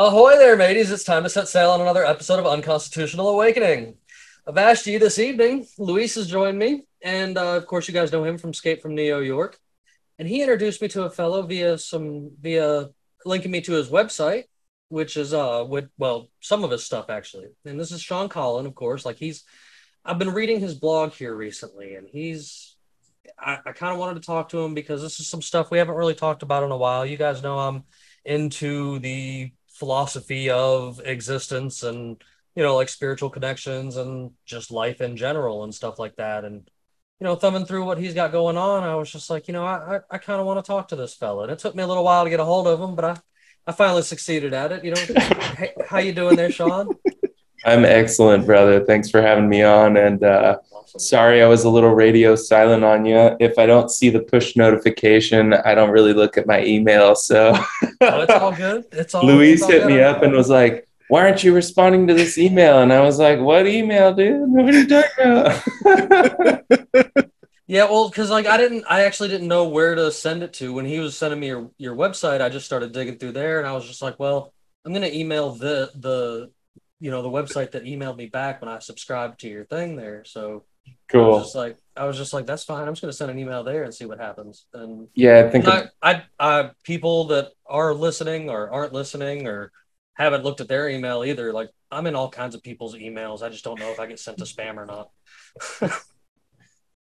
Ahoy there, mateys. It's time to set sail on another episode of Unconstitutional Awakening. Avashti this evening, Luis has joined me. And uh, of course, you guys know him from Escape from Neo York. And he introduced me to a fellow via some, via linking me to his website, which is, uh, with, well, some of his stuff actually. And this is Sean Colin, of course. Like he's, I've been reading his blog here recently, and he's, I, I kind of wanted to talk to him because this is some stuff we haven't really talked about in a while. You guys know I'm into the philosophy of existence and you know like spiritual connections and just life in general and stuff like that. And you know thumbing through what he's got going on i was just like you know i i, I kind of want to talk to this fella. And it took me a little while to get a hold of him but i i finally succeeded at it. You know hey, how you doing there sean I'm excellent, brother. Thanks for having me on. And uh, sorry, I was a little radio silent on you. If I don't see the push notification, I don't really look at my email. So Oh, it's all good it's all Luis it's all hit me up and was like, "Why aren't you responding to this email?" And I was like, "What email, dude? What are you talking about?" Yeah, well, because like I didn't, I actually didn't know where to send it to. When he was sending me your, your website, I just started digging through there, and I was just like, well, I'm gonna email the the, you know, the website that emailed me back when I subscribed to your thing there. So I was cool. just like, I was just like, that's fine. I'm just gonna send an email there and see what happens. And Yeah, I think I, I, I, people that are listening or aren't listening or haven't looked at their email either. Like I'm in all kinds of people's emails. I just don't know if I get sent to spam or not.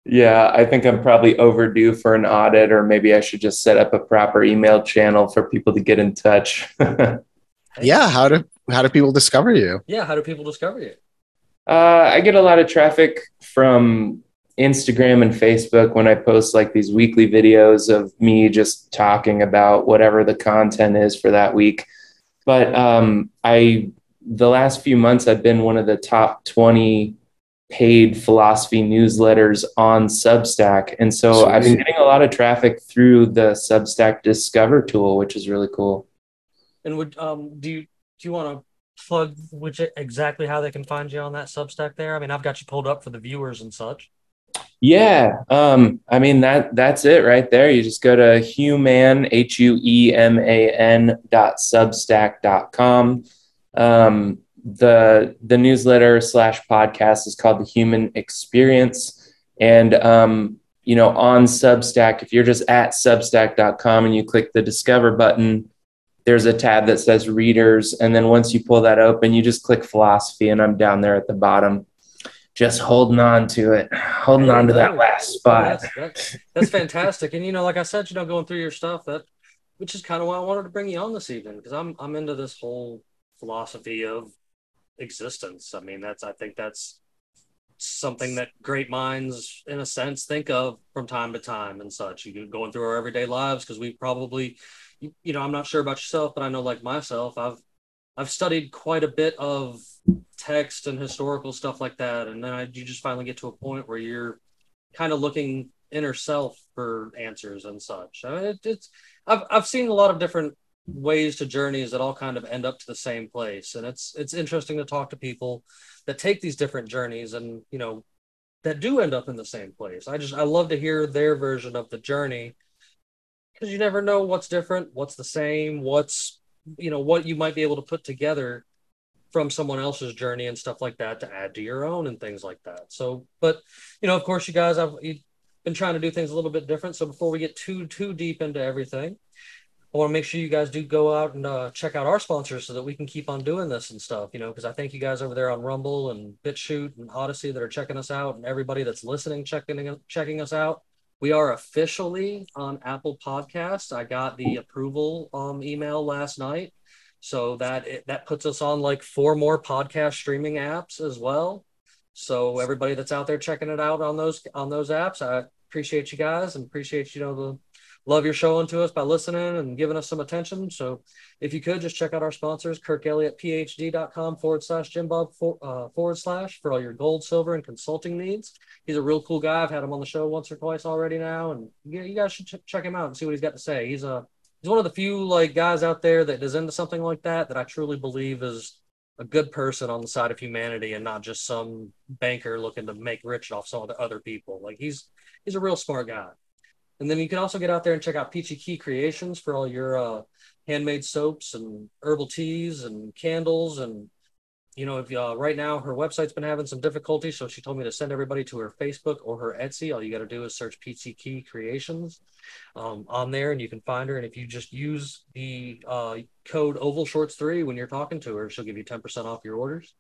yeah, I think I'm probably overdue for an audit, or maybe I should just set up a proper email channel for people to get in touch. Yeah, how do how do people discover you? Yeah. How do people discover you? Uh, I get a lot of traffic from Instagram and Facebook when I post like these weekly videos of me just talking about whatever the content is for that week. But um, I, the last few months, I've been one of the top 20 paid philosophy newsletters on Substack. And so I've been getting a lot of traffic through the Substack Discover tool, which is really cool. And would um do you do you want to plug which exactly how they can find you on that Substack there? I mean, I've got you pulled up for the viewers and such. Yeah, um, I mean that that's it right there. You just go to hueman h u e m a n dot substack dot com. Um, the the newsletter slash podcast is called the Hueman Experience, and um, you know on Substack, if you're just at substack.com and you click the discover button, there's a tab that says readers, and then once you pull that open, you just click philosophy, and I'm down there at the bottom just holding on to it, holding on to that last spot. That's, that- that's fantastic. And you know, like I said, you know, going through your stuff, that which is kind of why I wanted to bring you on this evening because I'm I'm into this whole philosophy of existence. I mean, that's I think that's something that great minds, in a sense, think of from time to time and such. You going through our everyday lives because we probably, you, know, I'm not sure about yourself, but I know like myself, I've I've studied quite a bit of text and historical stuff like that, and then I, you just finally get to a point where you're kind of looking inner self for answers and such. I mean, it, it's I've I've seen a lot of different ways to journeys that all kind of end up to the same place, and it's it's interesting to talk to people that take these different journeys and you know that do end up in the same place. I just I love to hear their version of the journey because you never know what's different, what's the same, what's you know what you might be able to put together from someone else's journey and stuff like that to add to your own and things like that. So, but you know, of course, you guys, I've been trying to do things a little bit different. So before we get too too deep into everything, I want to make sure you guys do go out and uh, check out our sponsors so that we can keep on doing this and stuff. You know, because I thank you guys over there on Rumble and BitChute and Odysee that are checking us out, and everybody that's listening checking checking us out. We are officially on Apple Podcast. I got the approval um, email last night. So that it, that puts us on like four more podcast streaming apps as well. So everybody that's out there checking it out on those on those apps, I appreciate you guys and appreciate you know the love you're showing to us by listening and giving us some attention. So if you could just check out our sponsors, kirkelliottphd.com forward slash Jim Bob for, uh, forward slash for all your gold, silver, and consulting needs. He's a real cool guy. I've had him on the show once or twice already now, and you, you guys should ch- check him out and see what he's got to say. He's a he's one of the few like guys out there that is into something like that that I truly believe is a good person on the side of humanity and not just some banker looking to make rich off some of the other people. Like he's he's a real smart guy. And then you can also get out there and check out Peachy Ki Creations for all your uh, handmade soaps and herbal teas and candles. And, you know, if uh, right now her website's been having some difficulty, so she told me to send everybody to her Facebook or her Etsy. All you got to do is search Peachy Ki Creations um, on there and you can find her. And if you just use the uh, code Oval Shorts 3 when you're talking to her, she'll give you 10% off your orders.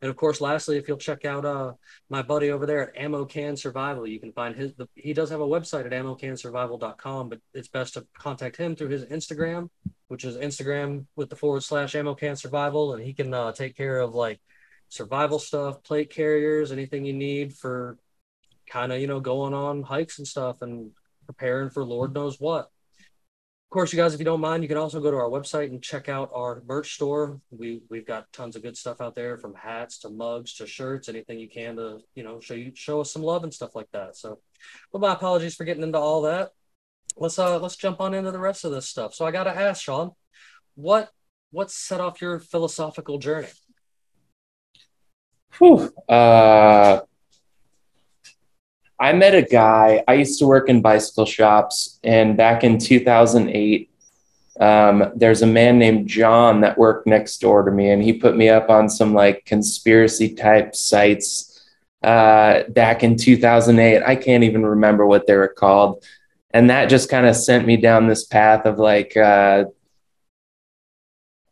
And of course, lastly, if you'll check out uh, my buddy over there at Ammo Can Survival, you can find his. The, he does have a website at ammocansurvival.com, but it's best to contact him through his Instagram, which is Instagram with the forward slash Ammo Can Survival, and he can uh, take care of like survival stuff, plate carriers, anything you need for kind of you know going on hikes and stuff and preparing for Lord knows what of course, you guys, if you don't mind, you can also go to our website and check out our merch store. We we've got tons of good stuff out there, from hats to mugs to shirts, anything you can to you know show you show us some love and stuff like that. So, but my apologies for getting into all that. Let's uh let's jump on into the rest of this stuff. So I got to ask Sean, what what set off your philosophical journey? Whew. Uh, I met a guy. I used to work in bicycle shops, and back in 2008, um, there's a man named John that worked next door to me, and he put me up on some like conspiracy type sites uh, back in 2008. I can't even remember what they were called, and that just kind of sent me down this path of like uh,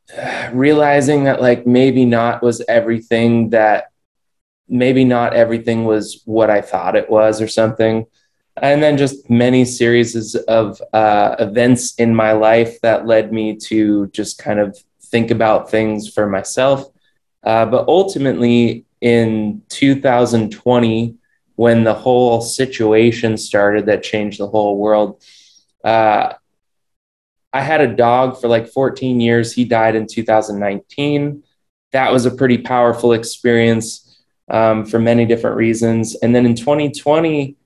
realizing that like maybe not was everything that maybe not everything was what I thought it was or something. And then just many series of uh, events in my life that led me to just kind of think about things for myself. Uh, but ultimately, in 2020, when the whole situation started that changed the whole world, uh, I had a dog for like 14 years. He died in 2019. That was a pretty powerful experience um, for many different reasons. And then in 2020,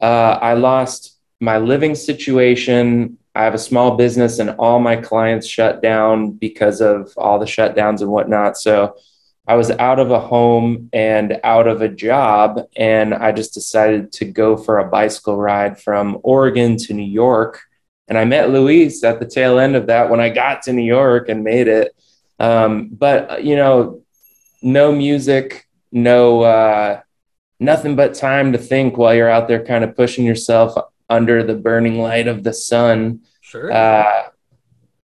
uh, I lost my living situation. I have a small business, and all my clients shut down because of all the shutdowns and whatnot. So I was out of a home and out of a job, and I just decided to go for a bicycle ride from Oregon to New York. And I met Luis at the tail end of that when I got to New York and made it. Um, but, you know, no music, no uh, nothing but time to think while you're out there kind of pushing yourself under the burning light of the sun. Sure. Uh,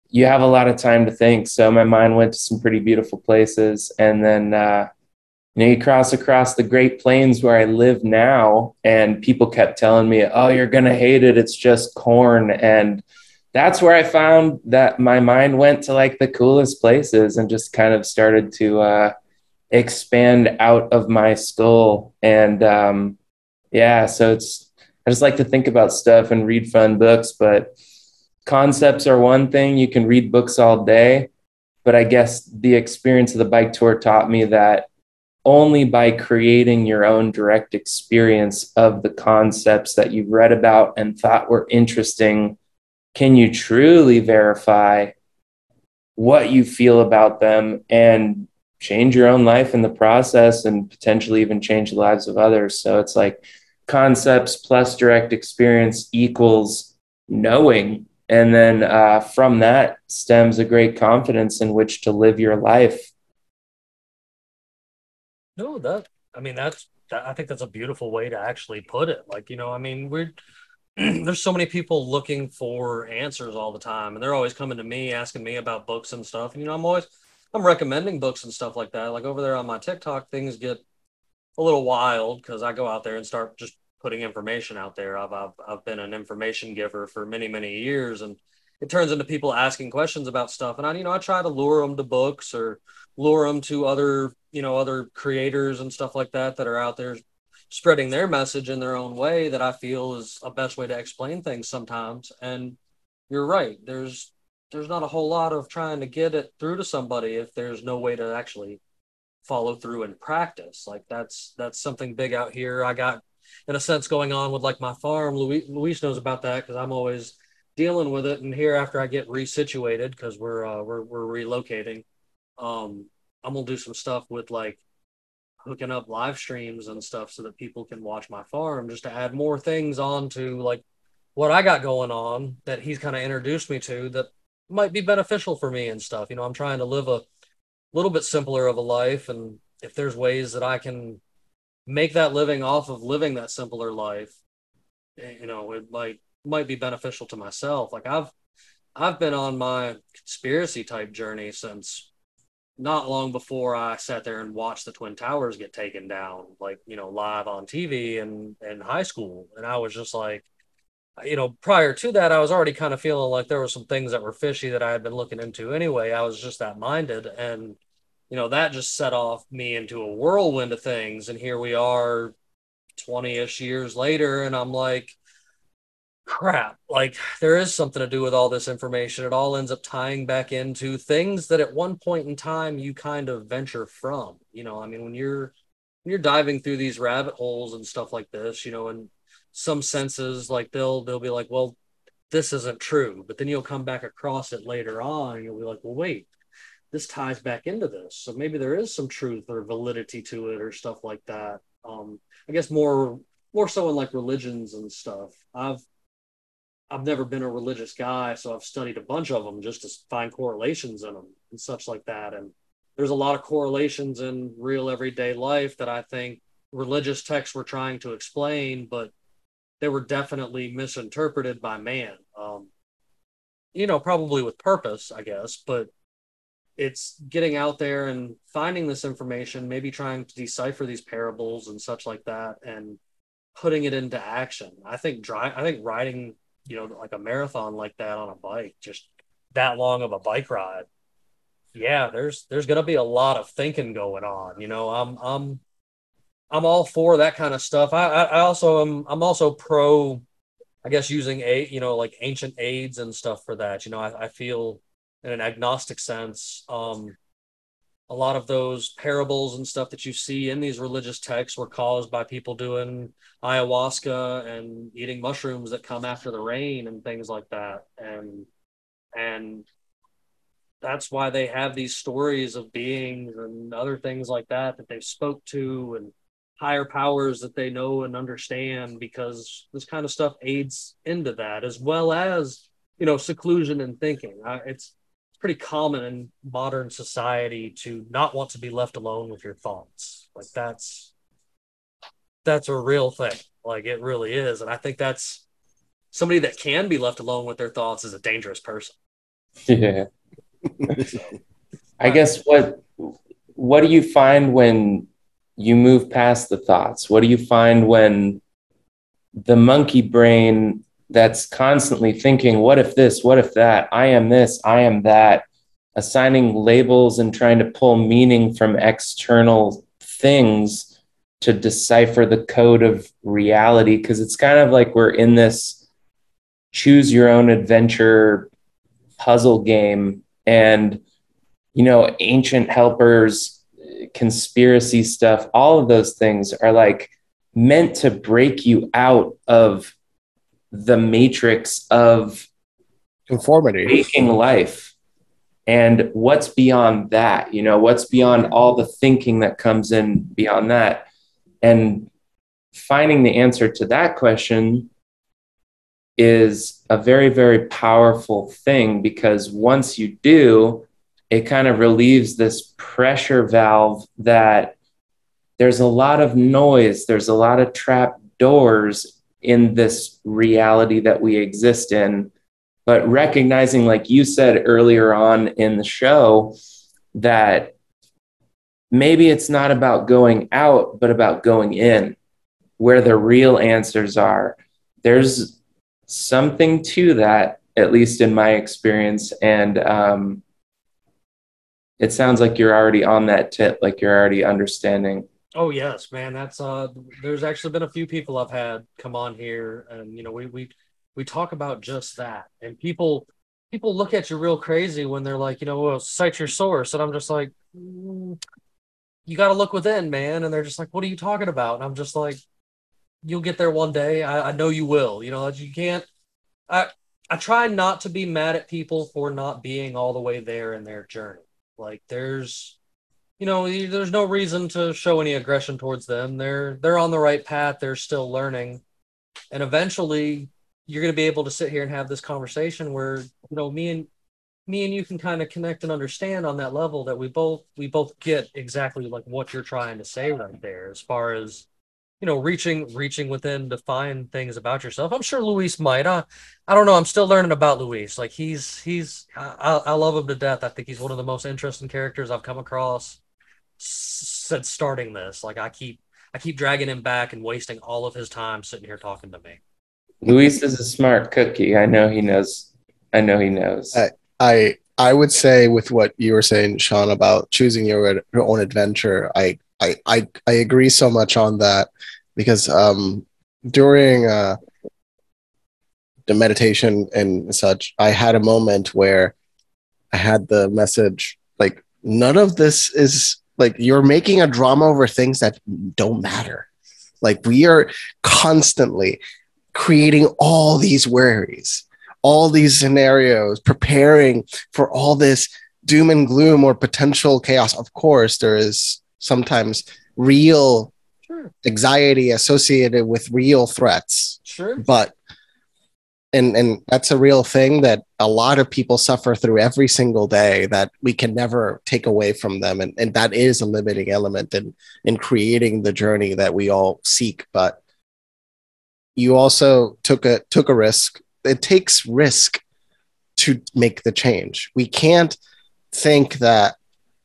you have a lot of time to think. So my mind went to some pretty beautiful places, and then uh, you know you cross across the Great Plains where I live now, and people kept telling me, "Oh, you're gonna hate it. It's just corn." And that's where I found that my mind went to like the coolest places and just kind of started to uh, expand out of my skull. And um, yeah, so it's, I just like to think about stuff and read fun books, but concepts are one thing. You can read books all day. But I guess the experience of the bike tour taught me that only by creating your own direct experience of the concepts that you've read about and thought were interesting can you truly verify what you feel about them and change your own life in the process and potentially even change the lives of others. So it's like concepts plus direct experience equals knowing. And then uh, from that stems a great confidence in which to live your life. No, that, I mean, that's, that, I think that's a beautiful way to actually put it. Like, you know, I mean, we're, there's so many people looking for answers all the time and they're always coming to me asking me about books and stuff and you know i'm always I'm recommending books and stuff like that. Like over there on my TikTok, things get a little wild because I go out there and start just putting information out there. I've, I've I've been an information giver for many many years, and it turns into people asking questions about stuff. And I, you know, I try to lure them to books or lure them to other, you know, other creators and stuff like that that are out there spreading their message in their own way that I feel is a best way to explain things sometimes. And you're right. There's there's not a whole lot of trying to get it through to somebody if there's no way to actually follow through and practice. Like that's that's something big out here. I got in a sense going on with like my farm. Luis, Luis knows about that because I'm always dealing with it. And here after I get resituated because we're uh, we're we're relocating, um, I'm gonna do some stuff with like hooking up live streams and stuff so that people can watch my farm just to add more things on to like what I got going on that he's kind of introduced me to that might be beneficial for me and stuff. You know, I'm trying to live a little bit simpler of a life and if there's ways that I can make that living off of living that simpler life, eh, you know, it might might be beneficial to myself. Like I've I've been on my conspiracy type journey since not long before I sat there and watched the Twin Towers get taken down, like, you know, live on TV and in high school. And I was just like, you know, prior to that, I was already kind of feeling like there were some things that were fishy that I had been looking into anyway. I was just that minded. And, you know, that just set off me into a whirlwind of things. And here we are 20 ish years later. And I'm like, crap, like there is something to do with all this information. It all ends up tying back into things that at one point in time you kind of venture from. You know, I mean, when you're when you're diving through these rabbit holes and stuff like this, you know, and some senses like they'll they'll be like, well, this isn't true, but then you'll come back across it later on and you'll be like, well, wait, this ties back into this. So maybe there is some truth or validity to it or stuff like that. Um, I guess more more so in like religions and stuff. I've I've never been a religious guy, so I've studied a bunch of them just to find correlations in them and such like that. And there's a lot of correlations in real everyday life that I think religious texts were trying to explain, but they were definitely misinterpreted by man. Um, you know, probably with purpose, I guess, but it's getting out there and finding this information, maybe trying to decipher these parables and such like that, and putting it into action. I think dry, I think riding, you know, like a marathon like that on a bike, just that long of a bike ride. Yeah, there's there's gonna be a lot of thinking going on. You know, I'm I'm I'm all for that kind of stuff. I, I, I also am I'm also pro, I guess using a you know like ancient aids and stuff for that. You know, I, I feel in an agnostic sense, um, a lot of those parables and stuff that you see in these religious texts were caused by people doing ayahuasca and eating mushrooms that come after the rain and things like that. And and that's why they have these stories of beings and other things like that that they've spoke to and higher powers that they know and understand because this kind of stuff aids into that as well as you know seclusion and thinking. Uh, it's it's pretty common in modern society to not want to be left alone with your thoughts. Like that's that's a real thing. Like it really is. And i think that's somebody that can be left alone with their thoughts is a dangerous person. Yeah. I guess what what do you find when you move past the thoughts? What do you find when the monkey brain that's constantly thinking, what if this, what if that, I am this, I am that, assigning labels and trying to pull meaning from external things to decipher the code of reality? Because it's kind of like we're in this choose your own adventure puzzle game. And, you know, ancient helpers conspiracy stuff, all of those things are like meant to break you out of the matrix of Conformity. waking life. And what's beyond that? You know, what's beyond all the thinking that comes in beyond that? And finding the answer to that question is a very, very powerful thing because once you do, it kind of relieves this pressure valve that there's a lot of noise, there's a lot of trap doors in this reality that we exist in. But recognizing, like you said earlier on in the show, that maybe it's not about going out, but about going in where the real answers are. There's something to that at least in my experience. And um, it sounds like you're already on that tip, like you're already understanding. Oh yes, man. That's uh. There's actually been a few people I've had come on here, and you know, we we we talk about just that, and people people look at you real crazy when they're like, you know, well, cite your source, and I'm just like, mm, you got to look within, man, and they're just like, what are you talking about? And I'm just like, you'll get there one day. I, I know you will. You know, you can't. I I try not to be mad at people for not being all the way there in their journey. Like there's you know, there's no reason to show any aggression towards them. They're they're on the right path. They're still learning. And eventually you're going to be able to sit here and have this conversation where, you know, me and me and you can kind of connect and understand on that level that we both we both get exactly like what you're trying to say right there as far as you know reaching reaching within to find things about yourself. I'm sure luis might. I, I don't know. I'm still learning about luis. Like he's he's I, I love him to death. I think he's one of the most interesting characters i've come across since starting this. Like i keep i keep dragging him back and wasting all of his time sitting here talking to me. Luis is a smart cookie. I know he knows. I know he knows. I, I I would say with what you were saying, Sean, about choosing your, your own adventure, I, I I I agree so much on that because um, during uh, the meditation and such, I had a moment where I had the message like, none of this is like you're making a drama over things that don't matter. Like we are constantly creating all these worries, all these scenarios, preparing for all this doom and gloom or potential chaos. Of course, there is sometimes real sure. anxiety associated with real threats. Sure. But and and that's a real thing that a lot of people suffer through every single day that we can never take away from them. And, and that is a limiting element in in creating the journey that we all seek. But you also took a took a risk. It takes risk to make the change. We can't think that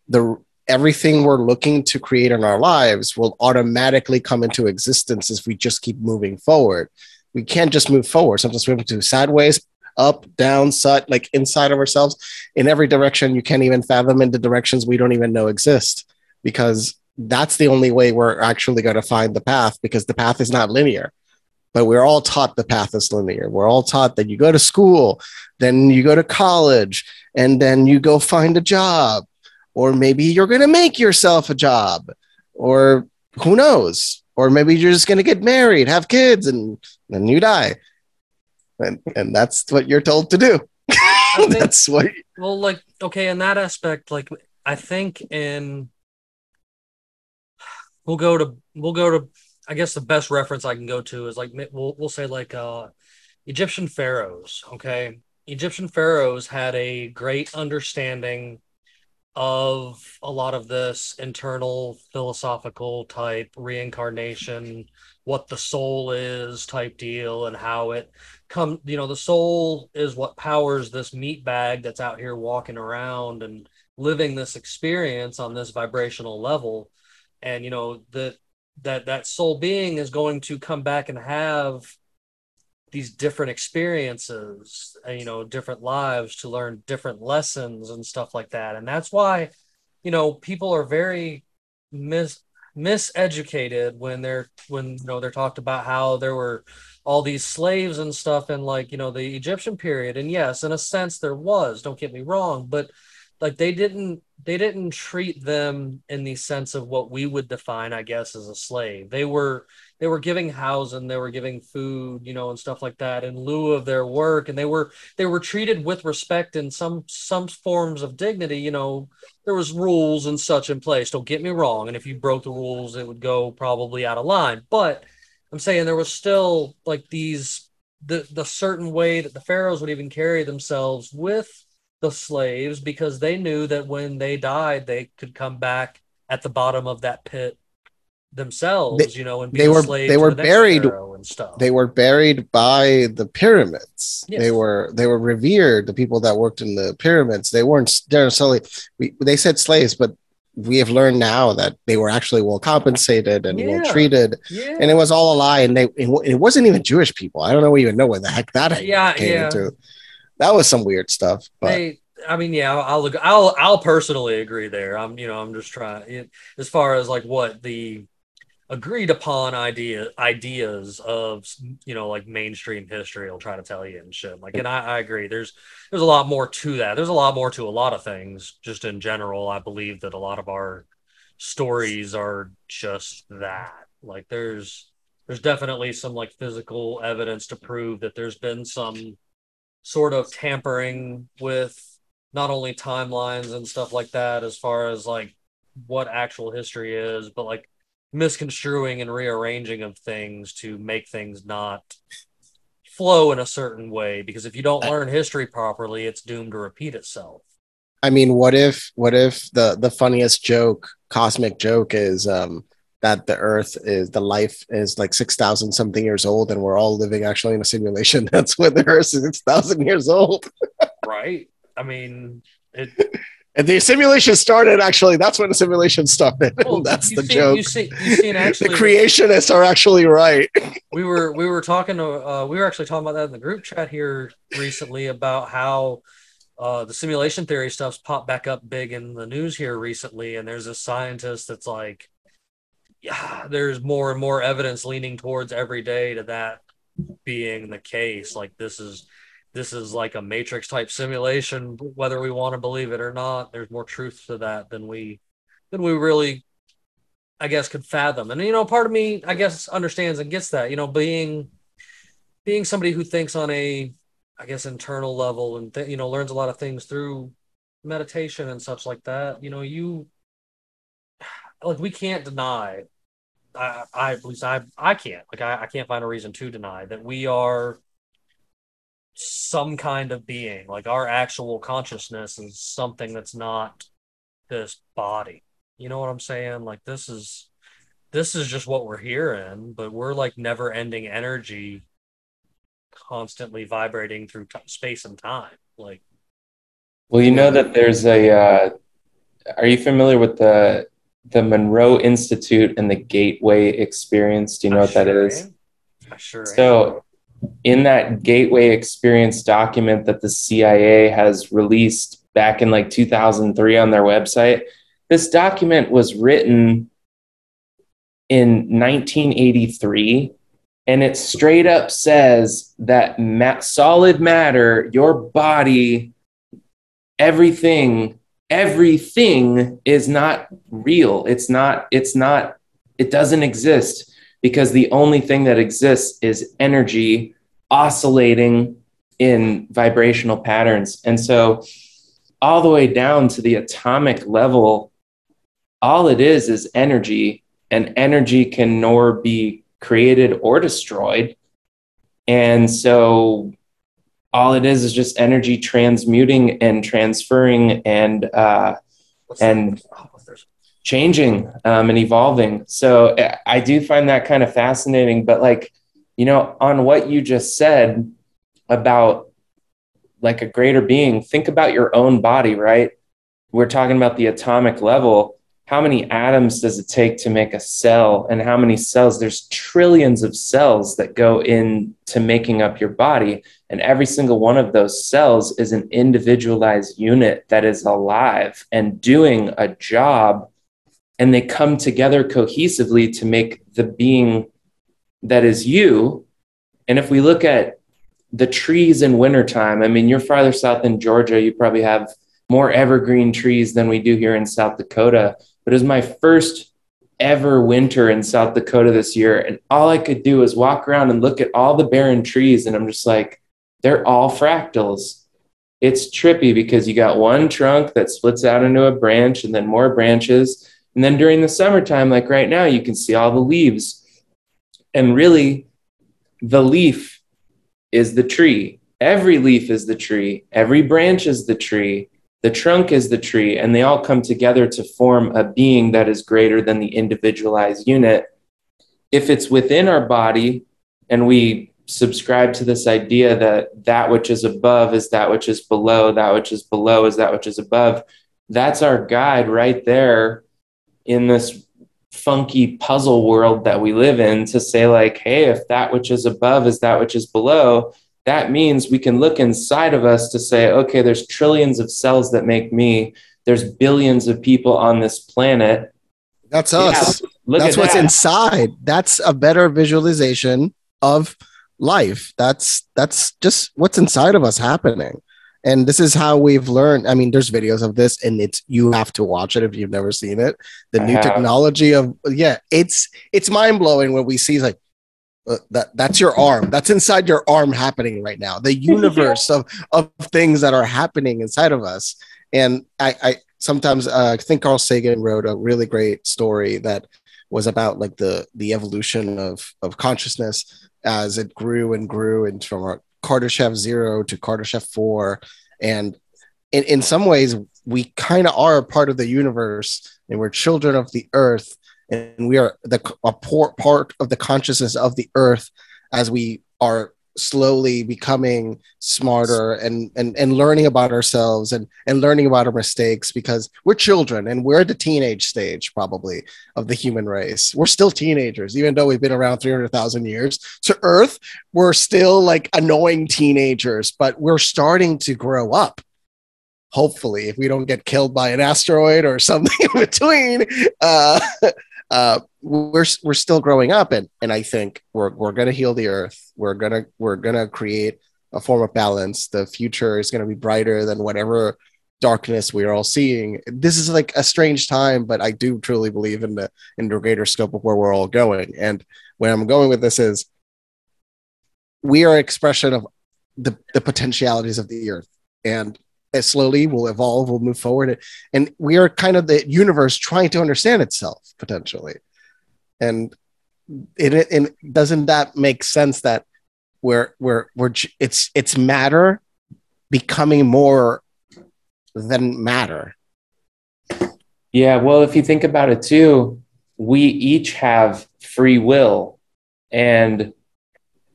the everything we're looking to create in our lives will automatically come into existence if we just keep moving forward. We can't just move forward. Sometimes we have to sideways, up, down, side, like inside of ourselves in every direction. You can't even fathom into directions we don't even know exist because that's the only way we're actually going to find the path because the path is not linear. But we're all taught the path is linear. We're all taught that you go to school, then you go to college, and then you go find a job or maybe you're going to make yourself a job or who knows? Or maybe you're just going to get married have kids and then you die. And and that's what you're told to do. Think- that's what well like okay in that aspect like i think in we'll go to we'll go to i guess the best reference i can go to is like we'll, we'll say like uh egyptian pharaohs okay? Egyptian pharaohs had a great understanding of a lot of this internal philosophical type reincarnation what the soul is type deal and how it come you know the soul is what powers this meat bag that's out here walking around and living this experience on this vibrational level. And you know that that that soul being is going to come back and have these different experiences, uh, you know, different lives to learn different lessons and stuff like that. And that's why, you know, people are very mis miseducated when they're when you know they're talked about how there were all these slaves and stuff in like you know the Egyptian period. And yes, in a sense there was. Don't get me wrong, but like they didn't they didn't treat them in the sense of what we would define, I guess, as a slave. They were they were giving housing, they were giving food, you know, and stuff like that in lieu of their work, and they were they were treated with respect and some some forms of dignity. You know, there was rules and such in place. Don't get me wrong, and if you broke the rules, it would go probably out of line. But I'm saying there was still like these the the certain way that the pharaohs would even carry themselves with the slaves because they knew that when they died, they could come back at the bottom of that pit themselves, They- you know, and be they were- they were the buried- and stuff. they were buried by the pyramids. Yes. they were they were revered the people that worked in the pyramids. They weren't necessarily we, they said slaves but we have learned now that they were actually well compensated and well treated. Yeah, and it was all a lie and they it, it wasn't even jewish people. I don't know we even know where the heck that Yeah, came yeah. into that was some weird stuff. But I mean, yeah, I'll, look. I'll, I'll personally agree there. I'm, you know, I'm just trying it, as far as like what the agreed upon idea ideas of, you know, like mainstream history will try to tell you and shit. Like, and I, I agree. There's, there's a lot more to that. There's a lot more to a lot of things. Just in general, I believe that a lot of our stories are just that. Like, there's, there's definitely some like physical evidence to prove that there's been some sort of tampering with not only timelines and stuff like that as far as like what actual history is but like misconstruing and rearranging of things to make things not flow in a certain way because if you don't learn history properly it's doomed to repeat itself. I mean, what if what if the the funniest joke, cosmic joke, is um that the Earth is the life is like six thousand something years old, and we're all living actually in a simulation. That's when the Earth is six thousand years old, right i mean it and the simulation started. Actually, that's when the simulation started. well, that's the joke. you see you seen the actually creationists are actually right. we were we were talking to uh, we were actually talking about that in the group chat here recently about how uh, the simulation theory stuff's popped back up big in the news here recently and there's a scientist that's like yeah there's more and more evidence leaning towards every day to that being the case like this is this is like a matrix type simulation whether we want to believe it or not there's more truth to that than we than we really I guess could fathom. And you know, part of me, I guess, understands and gets that. You know, being being somebody who thinks on a, I guess, internal level and th- you know learns a lot of things through meditation and such like that. You know, you like we can't deny. I, I at least I I can't like I, I can't find a reason to deny that we are some kind of being like our actual consciousness is something that's not this body you know what I'm saying? Like this is this is just what we're here in, but we're like never ending energy constantly vibrating through t- space and time. Like Well, you know that there's a. Uh, are you familiar with the the Monroe Institute and the Gateway Experience? Do you know I what that sure is? am. I sure am. So, in that Gateway Experience document that the CIA has released back in like 2003 on their website, this document was written in 1983 and it straight up says that ma- solid matter, your body, everything, everything is not real. It's not, it's not, it doesn't exist because the only thing that exists is energy oscillating in vibrational patterns. And so, all the way down to the atomic level, all it is is energy, and energy can nor be created or destroyed. And so, all it is is just energy transmuting and transferring and uh, and-? Oh, changing um, and evolving. So I- I do find that kind of fascinating. But like, you know, on what you just said about like a greater being, think about your own body, right? We're talking about the atomic level. How many atoms does it take to make a cell? And how many cells? There's trillions of cells that go into making up your body. And every single one of those cells is an individualized unit that is alive and doing a job and they come together cohesively to make the being that is you. And if we look at the trees in wintertime, I mean, you're farther south in Georgia, you probably have more evergreen trees than we do here in South Dakota. But it was my first ever winter in South Dakota this year. And all I could do was walk around and look at all the barren trees. And I'm just like, they're all fractals. It's trippy because you got one trunk that splits out into a branch and then more branches. And then during the summertime, like right now, you can see all the leaves. And really, the leaf is the tree. Every leaf is the tree. Every branch is the tree. The trunk is the tree. And they all come together to form a being that is greater than the individualized unit. If it's within our body and we subscribe to this idea that that which is above is that which is below, that which is below is that which is above, that's our guide right there in this funky puzzle world that we live in to say like hey if that which is above is that which is below that means we can look inside of us to say, okay, there's trillions of cells that make me. There's billions of people on this planet. That's Yeah, us. Look That's at what's that. inside. That's a better visualization of life. That's that's just what's inside of us happening. And this is how we've learned. I mean, there's videos of this, and it's you have to watch it if you've never seen it. The I new have. technology of yeah, it's it's mind blowing when we see like uh, that that's your arm. That's inside your arm happening right now. The universe of of things that are happening inside of us. And I, I sometimes uh, I think Carl Sagan wrote a really great story that was about like the the evolution of of consciousness as it grew and grew and from Kardashev zero to Kardashev four, and in in some ways we kind of are a part of the universe and we're children of the earth and we are the a poor part of the consciousness of the earth as we are slowly becoming smarter and and and learning about ourselves and and learning about our mistakes because we're children and we're at the teenage stage probably of the human race. We're still teenagers even though we've been around 300,000 years to earth. We're still like annoying teenagers but we're starting to grow up. Hopefully if we don't get killed by an asteroid or something in between uh uh we're we're still growing up and and i think we're we're to heal the earth. We're to we're to create a form of balance. The future is to be brighter than whatever darkness we are all seeing. This is like a strange time but i do truly believe in the in the greater scope of where we're all going. And where i'm going with this is we are expression of the, the potentialities of the earth. And slowly will evolve will move forward. And we are kind of the universe trying to understand itself potentially. And it, it doesn't that make sense that we're we're we're it's it's matter becoming more than matter? Yeah, well, if you think about it too, we each have free will. And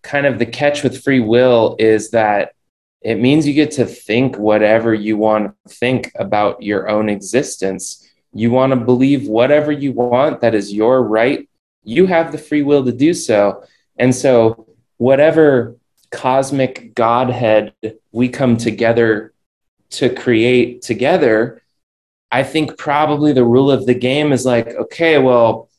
kind of the catch with free will is that it means you get to think whatever you want to think about your own existence. You want to believe whatever you want, that is your right. You have the free will to do so. And so, whatever cosmic Godhead we come together to create together, I think probably the rule of the game is like, okay, well,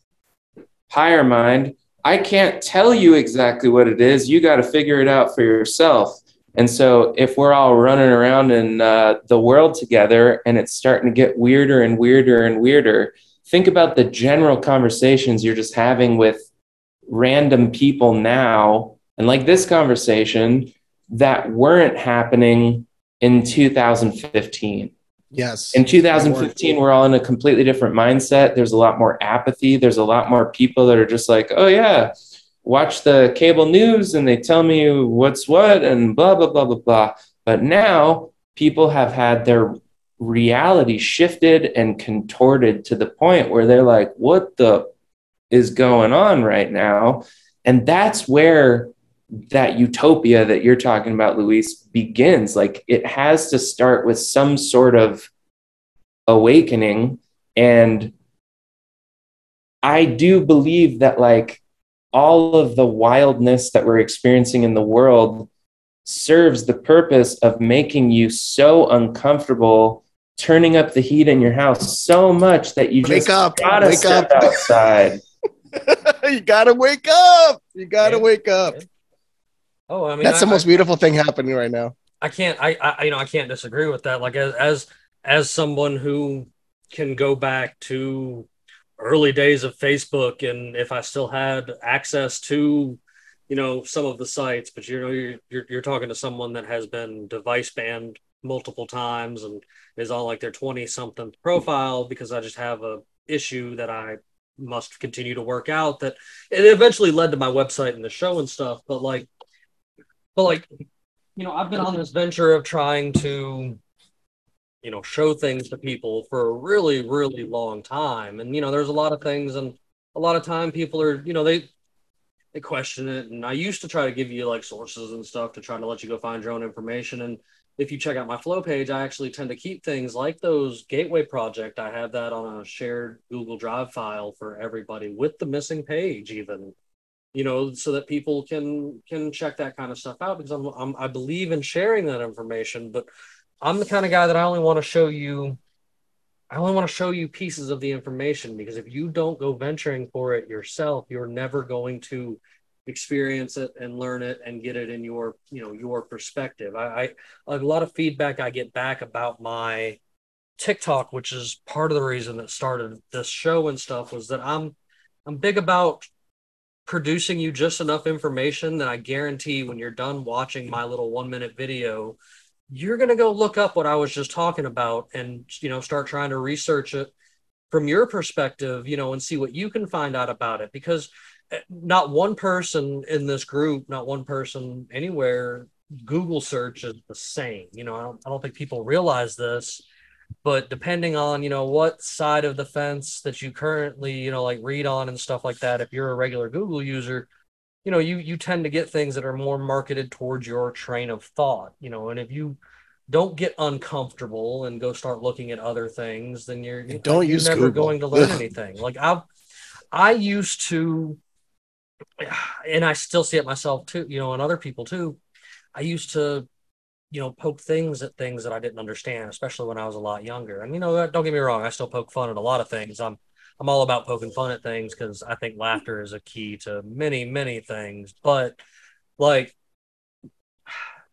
higher mind, I can't tell you exactly what it is. You got to figure it out for yourself. And so, if we're all running around in uh, the world together and it's starting to get weirder and weirder and weirder, think about the general conversations you're just having with random people now. And like this conversation that weren't happening in 2015. yes In 2015, we're all in a completely different mindset. There's a lot more apathy. There's a lot more people that are just like, oh, yeah, watch the cable news and they tell me what's what and blah, blah, blah, blah, blah. But now people have had their reality shifted and contorted to the point where they're like, what the is going on right now? And that's where that utopia that you're talking about, Luis, begins. Like it has to start with some sort of awakening. And I do believe that, like, all of the wildness that we're experiencing in the world serves the purpose of making you so uncomfortable, turning up the heat in your house so much that you Wake just up, gotta wake step up. outside. you gotta wake up you gotta Yeah. wake up Oh, I mean, that's I, the most beautiful thing happening right now I can't I, I you know I can't disagree with that. Like as as as someone who can go back to early days of Facebook and if I still had access to you know some of the sites, but you know you're you're, you're talking to someone that has been device banned multiple times and is on like their 20 something profile because I just have a issue that I must continue to work out that it eventually led to my website and the show and stuff but like but like you know, I've been on this venture of trying to, you know, show things to people for a really, really long time. And, you know, there's a lot of things and a lot of time people are, you know, they they question it. And I used to try to give you like sources and stuff to try to let you go find your own information. And if you check out my flow page, I actually tend to keep things like those gateway project. I have that on a shared Google Drive file for everybody with the missing page, even. you know, so that people can can check that kind of stuff out because I'm, I'm I believe in sharing that information, but I'm the kind of guy that I only want to show you I only want to show you pieces of the information because if you don't go venturing for it yourself, you're never going to experience it and learn it and get it in your you know your perspective. I, I a lot of feedback I get back about my TikTok, which is part of the reason that started this show and stuff, was that I'm I'm big about producing you just enough information that I guarantee when you're done watching my little one minute video, you're going to go look up what I was just talking about and, you know, start trying to research it from your perspective, you know, and see what you can find out about it. Because eh, not one person in this group, not one person anywhere, Google search is the same. You know, I don't, I don't think people realize this but depending on you know what side of the fence that you currently you know like read on and stuff like that if you're a regular google user you know you you tend to get things that are more marketed towards your train of thought you know and if you don't get uncomfortable and go start looking at other things then you're And don't you're use never Google. going to learn anything like i i used to and i still see it myself too you know and other people too i used to you know, poke things at things that I didn't understand, especially when I was a lot younger. And you know, don't get me wrong, I still poke fun at a lot of things. I'm I'm all about poking fun at things because I think laughter is a key to many, many things. But like,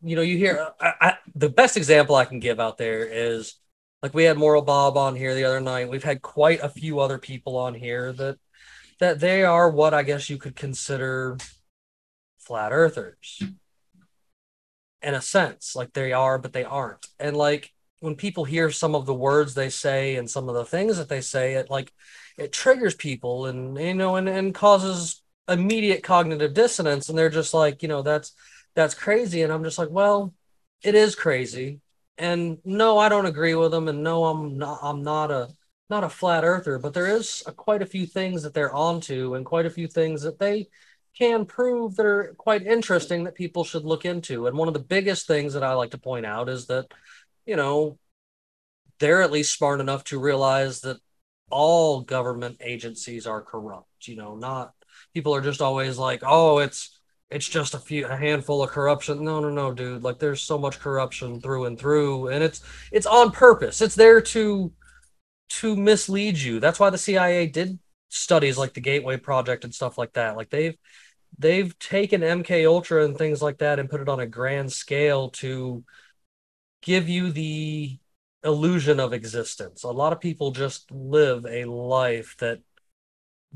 you know, you hear I, I, the best example I can give out there is like we had Moral Bob on here the other night. We've had quite a few other people on here that that they are what I guess you could consider flat earthers in a sense like they are but they aren't and like when people hear some of the words they say and some of the things that they say it like it triggers people and you know and, and causes immediate cognitive dissonance. And they're just like you know that's that's crazy. And i'm just like well it is crazy. And no i don't agree with them. And no i'm not i'm not a not a flat earther but there is a, quite a few things that they're onto and quite a few things that they can prove that are quite interesting that people should look into. And one of the biggest things that I like to point out is that, you know, they're at least smart enough to realize that all government agencies are corrupt. You know, not people are just always like, oh, it's it's just a few a handful of corruption. No, no, no, dude. Like there's so much corruption through and through, and it's it's on purpose. It's there to to mislead you. That's why the CIA did studies like the Gateway Project and stuff like that. Like they've they've taken MK Ultra and things like that and put it on a grand scale to give you the illusion of existence. A lot of people just live a life that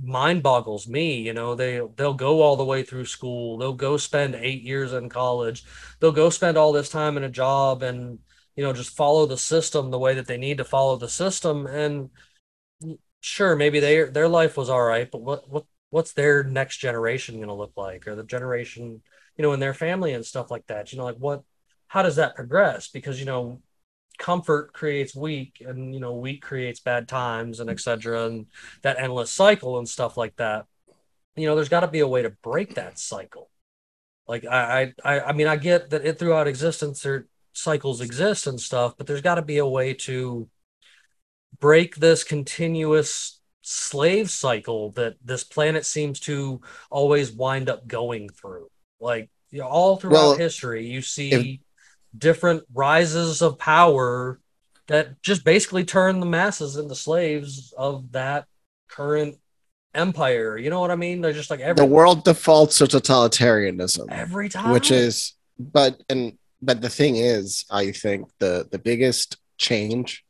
mind boggles me you know they they'll go all the way through school they'll go spend 8 years in college they'll go spend all this time in a job and you know just follow the system the way that they need to follow the system and sure maybe their their life was all right but what what what's their next generation going to look like or the generation you know in their family and stuff like that you know like what how does that progress? Because you know comfort creates weak and you know weak creates bad times and etc and that endless cycle and stuff like that. You know there's got to be a way to break that cycle. Like I, I i mean i get that it throughout existence there cycles exist and stuff but there's got to be a way to break this continuous slave cycle that this planet seems to always wind up going through. Like you know, all throughout Well, history, you see different rises of power that just basically turn the masses into slaves of that current empire. You know what I mean? They're just like every the world defaults to totalitarianism every time, which is but and but the thing is i think the the biggest change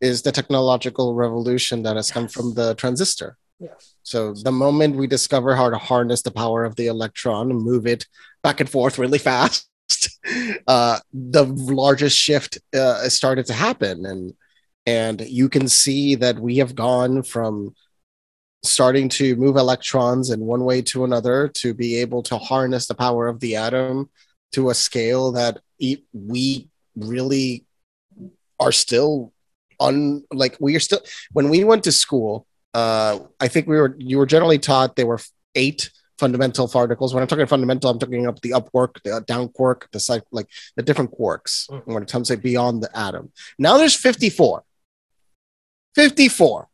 is the technological revolution that has come from the transistor yes. so the moment we discover how to harness the power of the electron and move it back and forth really fast uh, the largest shift uh, started to happen. And and you can see that we have gone from starting to move electrons in one way to another to be able to harness the power of the atom to a scale that e- we really are still un like we are still when we went to school uh i think we were you were generally taught there were eight fundamental particles when i'm talking fundamental i'm talking up the up quark the down quark the side like the different quarks Mhm. when it comes to beyond the atom now there's 54 54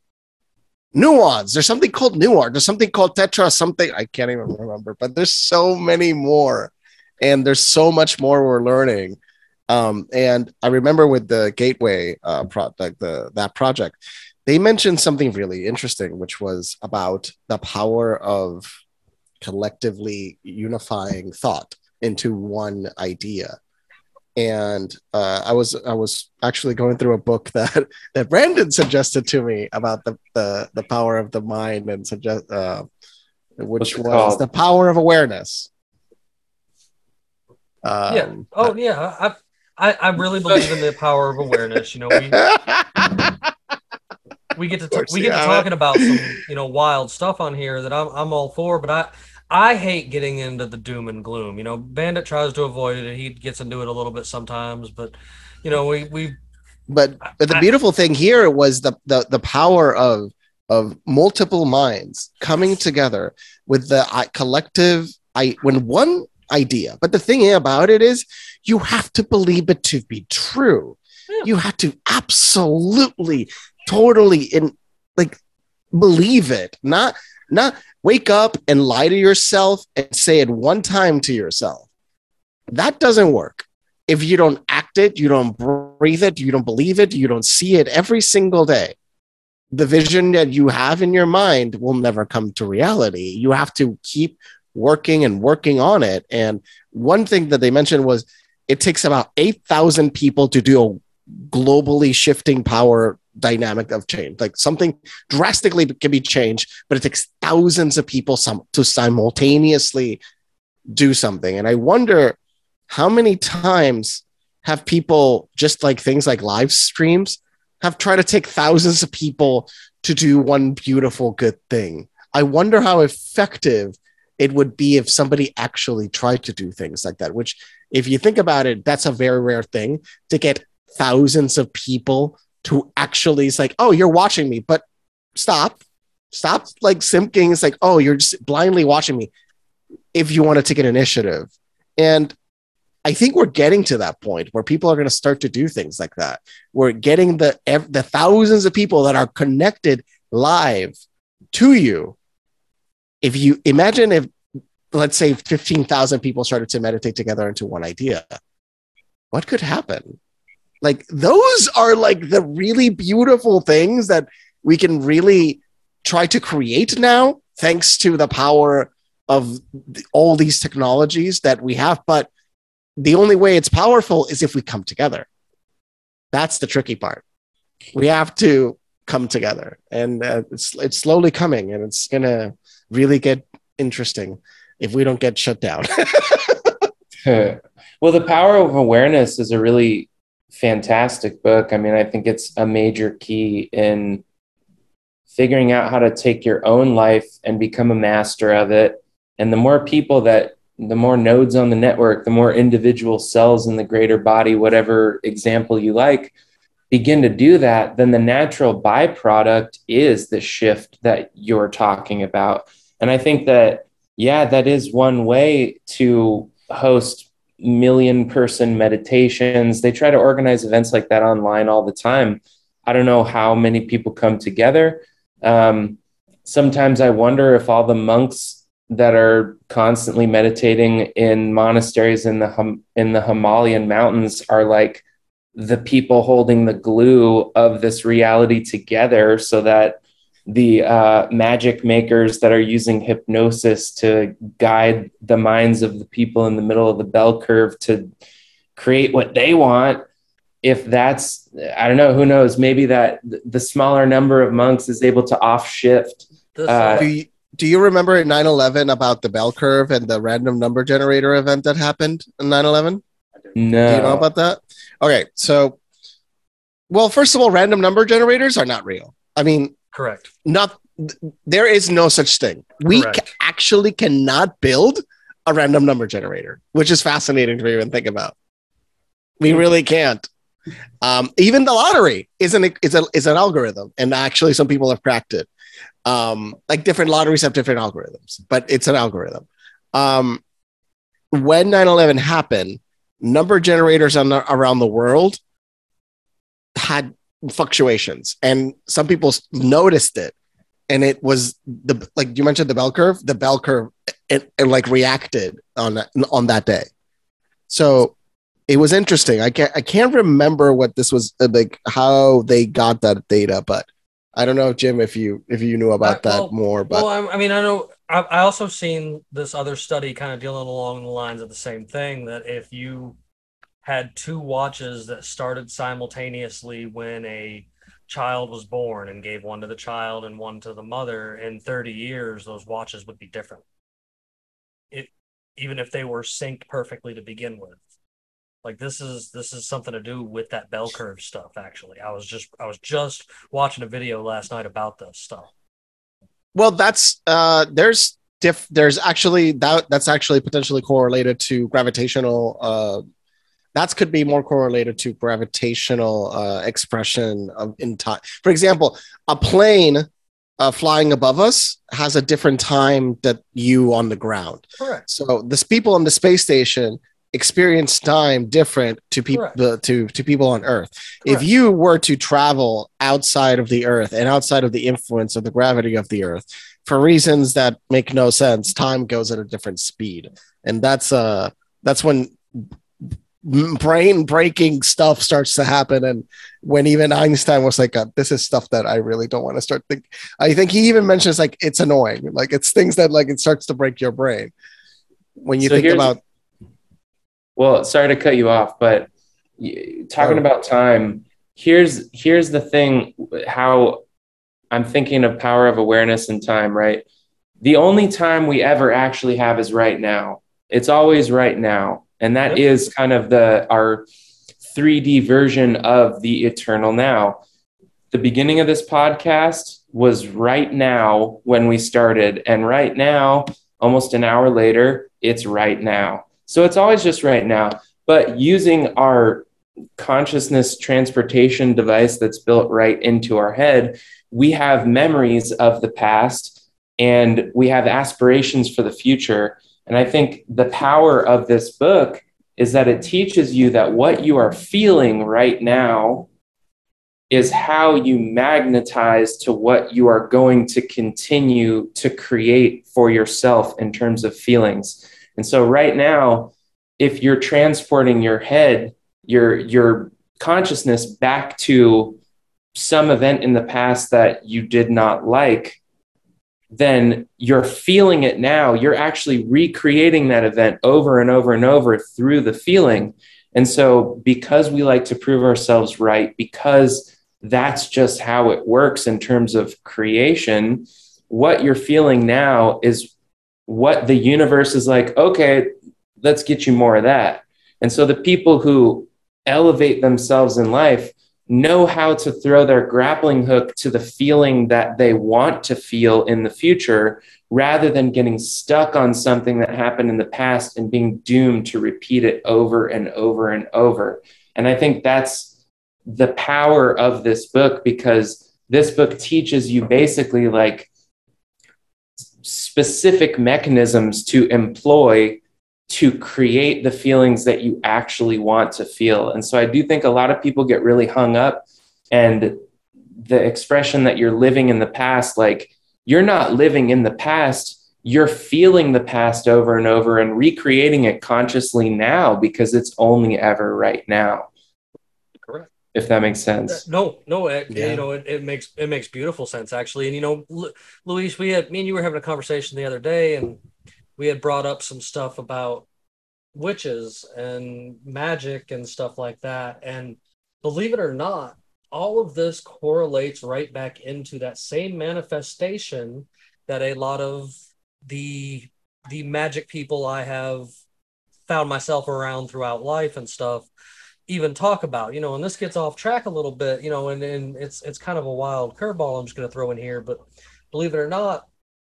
nuance. There's something called nuance. There's something called tetra. Something I can't even remember. But there's so many more, and there's so much more we're learning. Um, and I remember with the Gateway uh, project, the that project, they mentioned something really interesting, which was about the power of collectively unifying thought into one idea. And uh, I was I was actually going through a book that that Brandon suggested to me about the the, the power of the mind and suggest uh, which was called? the power of awareness. Um, yeah. Oh yeah. I, I I really believe in the power of awareness. You know, we we get to we get to talking about some you know wild stuff on here that I'm I'm all for, but I I hate getting into the doom and gloom. You know, Bandit tries to avoid it. And he gets into it a little bit sometimes, but you know, we we but but the I- beautiful thing here was the the the power of of multiple minds coming together with the uh, collective i when one idea but the thing about it is you have to believe it to be true Yeah. you have to absolutely totally in like believe it not not wake up and lie to yourself and say it one time to yourself that doesn't work if you don't act it, you don't breathe it, you don't believe it, you don't see it every single day, the vision that you have in your mind will never come to reality. You have to keep working and working on it. And one thing that they mentioned was it takes about 8,000 people to do a globally shifting power dynamic of change. Like something drastically can be changed, but it takes thousands of people some, to simultaneously do something. And I wonder how many times have people just like things like live streams have tried to take thousands of people to do one beautiful good thing i wonder how effective it would be if somebody actually tried to do things like that which if you think about it that's a very rare thing to get thousands of people to actually it's like oh you're watching me but stop stop like simping it's like oh you're just blindly watching me if you want to take an initiative and I think we're getting to that point where people are going to start to do things like that. We're getting the the thousands of people that are connected live to you. If you imagine if let's say 15,000 people started to meditate together into one idea, what could happen? Like those are like the really beautiful things that we can really try to create now thanks to the power of all these technologies that we have but the only way it's powerful is if we come together. That's the tricky part. We have to come together, and uh, it's it's slowly coming, and it's gonna really get interesting if we don't get shut down. well, The Power of Awareness is a really fantastic book. I mean, I think it's a major key in figuring out how to take your own life and become a master of it. And the more people that, the more nodes on the network, the more individual cells in the greater body, whatever example you like, begin to do that, then the natural byproduct is the shift that you're talking about. And I think that, yeah, that is one way to host million person meditations. They try to organize events like that online all the time. I don't know how many people come together. Um, sometimes I wonder if all the monks that are constantly meditating in monasteries in the Him- in the Himalayan mountains are like the people holding the glue of this reality together so that the uh, magic makers that are using hypnosis to guide the minds of the people in the middle of the bell curve to create what they want if that's i don't know who knows maybe that the smaller number of monks is able to off shift Uh, do, you, do you remember at 9 11 about the bell curve and the random number generator event that happened in 9 11? no Do you know about that? Okay, so, well, first of all, random number generators are not real. I mean, correct. not there is no such thing. We ca- actually cannot build a random number generator, which is fascinating to even think about. We really can't. Um, even the lottery is an is a is an algorithm, and actually, some people have cracked it. Um, like different lotteries have different algorithms, but it's an algorithm. Um, when 9-11 happened, number generators on the, around the world had fluctuations, and some people noticed it and it was the like you mentioned the bell curve. The bell curve it, it like reacted on on that day. So it was interesting. I can't I can't remember what this was uh, like how they got that data, but I don't know, Jim, if you if you knew about I- that well- more. But well, I, I mean, I know. I also seen this other study kind of dealing along the lines of the same thing. That if you had two watches that started simultaneously when a child was born and gave one to the child and one to the mother in 30 years those watches would be different it even if they were synced perfectly to begin with like this is this is something to do with that bell curve stuff actually i was just i was just watching a video last night about this stuff well, that's uh, there's diff. There's actually that that's actually potentially correlated to gravitational. Uh, that could be more correlated to gravitational uh, expression of in time. For example, a plane uh, flying above us has a different time that you on the ground. correct So this people on the space station experience time different to people Correct. to to people on Earth. If you were to travel outside of the Earth and outside of the influence of the gravity of the Earth, for reasons that make no sense, time goes at a different speed, and that's uh that's when brain breaking stuff starts to happen and when even einstein was like this is stuff that i really don't want to start think i think he even mentions like it's annoying like it's things that like it starts to break your brain when you So think about Well, sorry to cut you off, but talking Oh. about time, here's here's the thing how I'm thinking of power of awareness and time, right? The only time we ever actually have is right now. It's always right now. And that Yep. is kind of the our 3D version of the eternal now. The beginning of this podcast was right now when we started and right now almost an hour later it's right now. So it's always just right now. But using our consciousness transportation device that's built right into our head, we have memories of the past and we have aspirations for the future. And I think the power of this book is that it teaches you that what you are feeling right now is how you magnetize to what you are going to continue to create for yourself in terms of feelings. And so right now, if you're transporting your head, your your consciousness back to some event in the past that you did not like, then you're feeling it now. You're actually recreating that event over and over and over through the feeling. And so, because we like to prove ourselves right, because that's just how it works in terms of creation, what you're feeling now is what the universe is like, okay, let's get you more of that. And so, the people who elevate themselves in life know how to throw their grappling hook to the feeling that they want to feel in the future rather than getting stuck on something that happened in the past and being doomed to repeat it over and over and over. And I think that's the power of this book because this book teaches you basically like specific mechanisms to employ to create the feelings that you actually want to feel. And so I do think a lot of people get really hung up and the expression that you're living in the past like you're not living in the past you're feeling the past over and over and recreating it consciously now because it's only ever right now correct if that makes sense No, no, it, Yeah. you know, it, it makes it makes beautiful sense actually. And you know, Lu- Luis, we had me and you were having a conversation the other day, and we had brought up some stuff about witches and magic and stuff like that. And believe it or not, all of this correlates right back into that same manifestation that a lot of the the magic people I have found myself around throughout life and stuff even talk about, you know, and this gets off track a little bit, you know, and, and it's it's kind of a wild curveball I'm just going to throw in here, but believe it or not,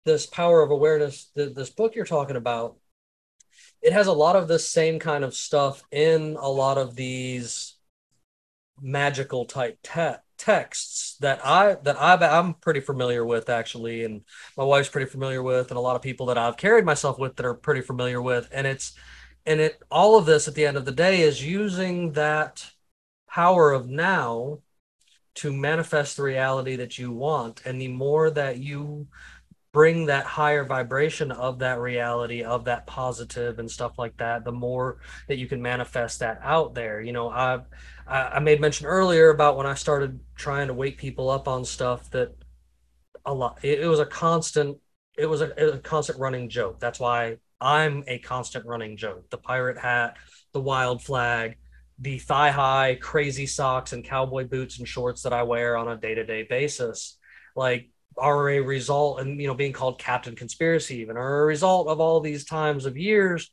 this power of awareness, th- this book you're talking about, it has a lot of this same kind of stuff in a lot of these magical type te- texts that I that I I'm pretty familiar with actually, and my wife's pretty familiar with, and a lot of people that I've carried myself with that are pretty familiar with, and it's and it all of this at the end of the day is using that power of now to manifest the reality that you want and the more that you bring that higher vibration of that reality of that positive and stuff like that the more that you can manifest that out there. You know i I made mention earlier about when i started trying to wake people up on stuff that a lot it, it was a constant it was a, a constant running joke. That's why i'm a constant running joke. The pirate hat the wild flag the thigh high crazy socks and cowboy boots and shorts that i wear on a day-to-day basis. Like are a result and you know being called captain conspiracy even are a result of all these times of years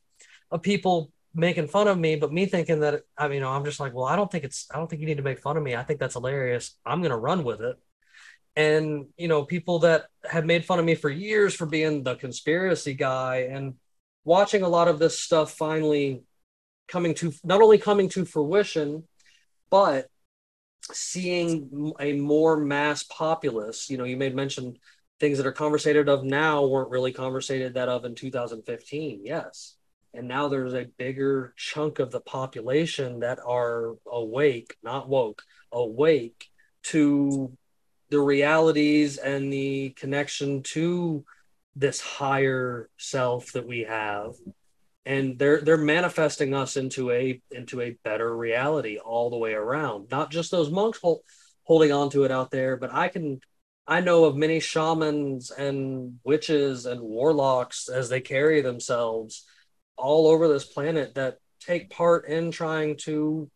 of people making fun of me but me thinking that i mean you know, i'm just like well i don't think it's i don't think you need to make fun of me. I think that's hilarious. I'm going to run with it. And you know people that have made fun of me for years for being the conspiracy guy and watching a lot of this stuff finally coming to not only coming to fruition but seeing a more mass populace you know you made mention things that are conversated of now weren't really conversated that of in 2015 yes. And now there's a bigger chunk of the population that are awake not woke awake to the realities and the connection to this higher self that we have and they're they're manifesting us into a into a better reality all the way around. Not just those monks hold, holding on to it out there but i can i know of many shamans and witches and warlocks as they carry themselves all over this planet that take part in trying to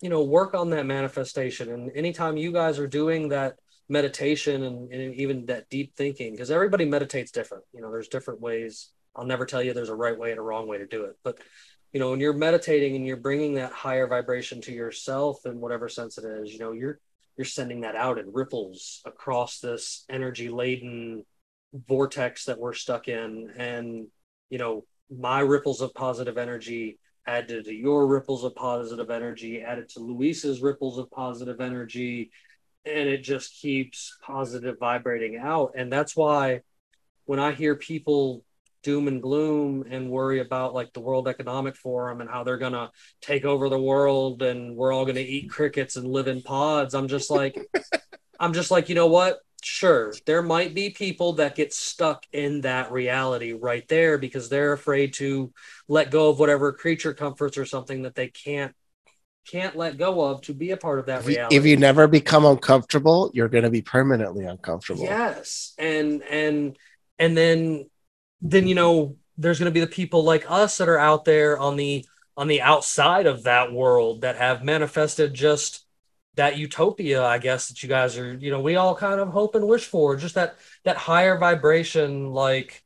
you know work on that manifestation. And anytime you guys are doing that meditation and, and even that deep thinking because everybody meditates different you know there's different ways i'll never tell you there's a right way and a wrong way to do it. But you know when you're meditating and you're bringing that higher vibration to yourself in whatever sense it is you know you're you're sending that out in ripples across this energy laden vortex that we're stuck in. And you know my ripples of positive energy added to your ripples of positive energy added to luis's ripples of positive energy and it just keeps positive vibrating out. And that's why when i hear people doom and gloom and worry about like the world economic forum and how they're to take over the world and we're all to eat crickets and live in pods. I'm just like i'm just like you know what? Sure there might be people that get stuck in that reality right there because they're afraid to let go of whatever creature comforts or something that they can't can't let go of to be a part of that reality if you never become uncomfortable, you're going to be permanently uncomfortable. Yes, and and and then then you know there's going to be the people like us that are out there on the on the outside of that world that have manifested just that utopia i guess that you guys are you know we all kind of hope and wish for. Just that that higher vibration like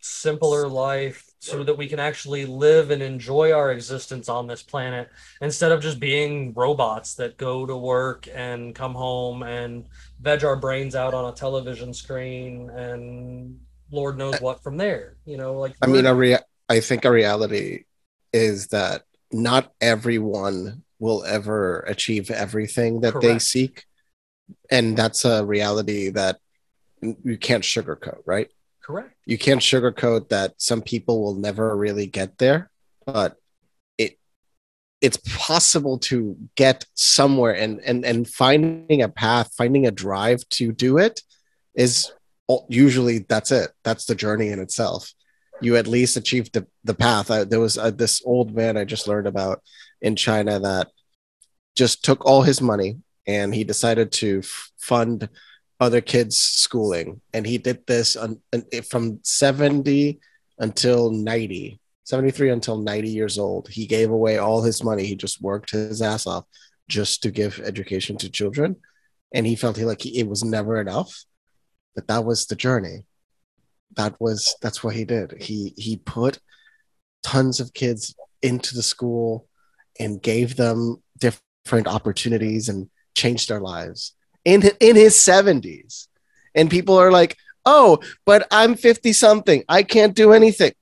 simpler life so that we can actually live and enjoy our existence on this planet instead of just being robots that go to work and come home and veg our brains out on a television screen and lord knows what from there you know like I mean, a rea- I think a reality is that not everyone will ever achieve everything that they seek. And that's a reality that you can't sugarcoat, right? correct You can't sugarcoat that some people will never really get there, but it it's possible to get somewhere and and and finding a path, finding a drive to do it is usually that's it. That's the journey in itself. You at least achieved the, the path. I, there was uh, this old man I just learned about in China that just took all his money and he decided to f- fund other kids' schooling. And he did this on, on- from 70 until 90, 73 until 90 years old. He gave away all his money. He just worked his ass off just to give education to children. And he felt he, like he, it was never enough. But that was the journey. That was that's what he did. He he put tons of kids into the school and gave them different opportunities and changed their lives in in his 70s and people are like oh but i'm 50 something i can't do anything.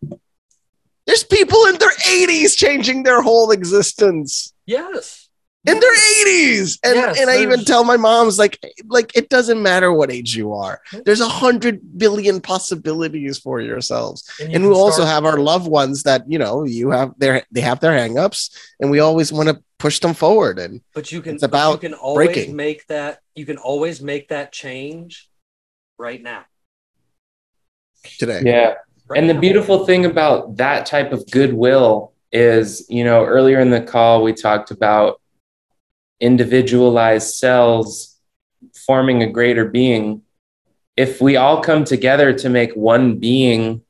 There's people in their 80s changing their whole existence. Yes in their 80s and, Yes, and i even tell my moms like like it doesn't matter what age you are. There's a hundred billion possibilities for yourselves. You and can we also have our loved ones that you know you have their they have their hangups and we always want to push them forward and but you can it's about you can always breaking. make that you can always make that change right now. today. Yeah. Right and the beautiful thing about that type of goodwill is, you know, earlier in the call, we talked about individualized cells forming a greater being. If we all come together to make one being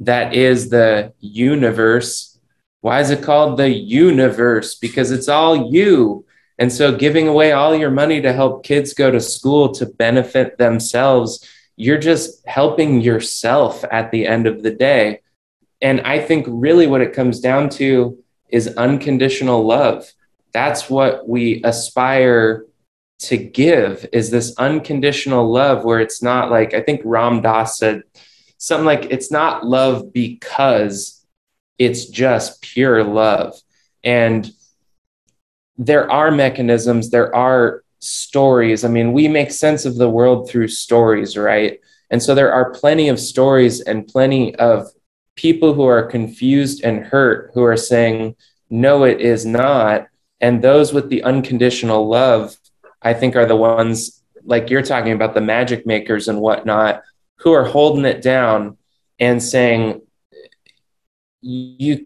that is the universe, why is it called the universe? Because it's all you. And so, giving away all your money to help kids go to school to benefit themselves you're just helping yourself at the end of the day. And I think really what it comes down to is unconditional love. That's what we aspire to give is this unconditional love where it's not like I think Ram Dass said something like it's not love because it's just pure love. And there are mechanisms, there are stories. I mean, we make sense of the world through stories, right? And so there are plenty of stories and plenty of people who are confused and hurt who are saying, no, it is not. And those with the unconditional love, I think, are the ones like you're talking about the magic makers and whatnot who are holding it down and saying, you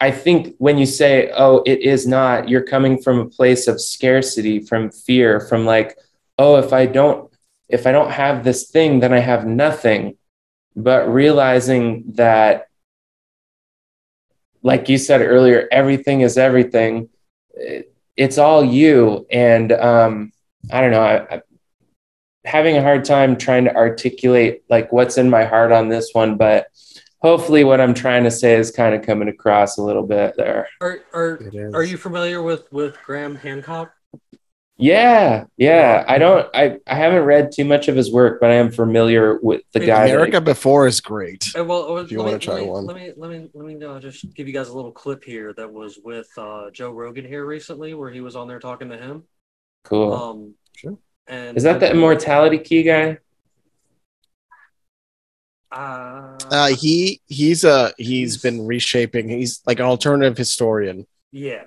I think when you say, oh, it is not, you're coming from a place of scarcity, from fear, from like, oh, if I don't, if I don't have this thing, then I have nothing. But realizing that, like you said earlier, everything is everything. It- It's all you. And um, I don't know, I, I having a hard time trying to articulate like what's in my heart on this one, but hopefully what I'm trying to say is kind of coming across a little bit there. Are are are you familiar with with Graham Hancock? Yeah, yeah. I don't I, I haven't read too much of his work, but I am familiar with the Hey, guy. that- america before is great well, If you let wanna try let me, one. Let me let me let me uh, just give you guys a little clip here that was with uh, Joe Rogan here recently, where he was on there talking to him. cool. Um, Sure. And Is that the immortality key guy? Uh, uh he he's uh he's been reshaping he's like an alternative historian yeah,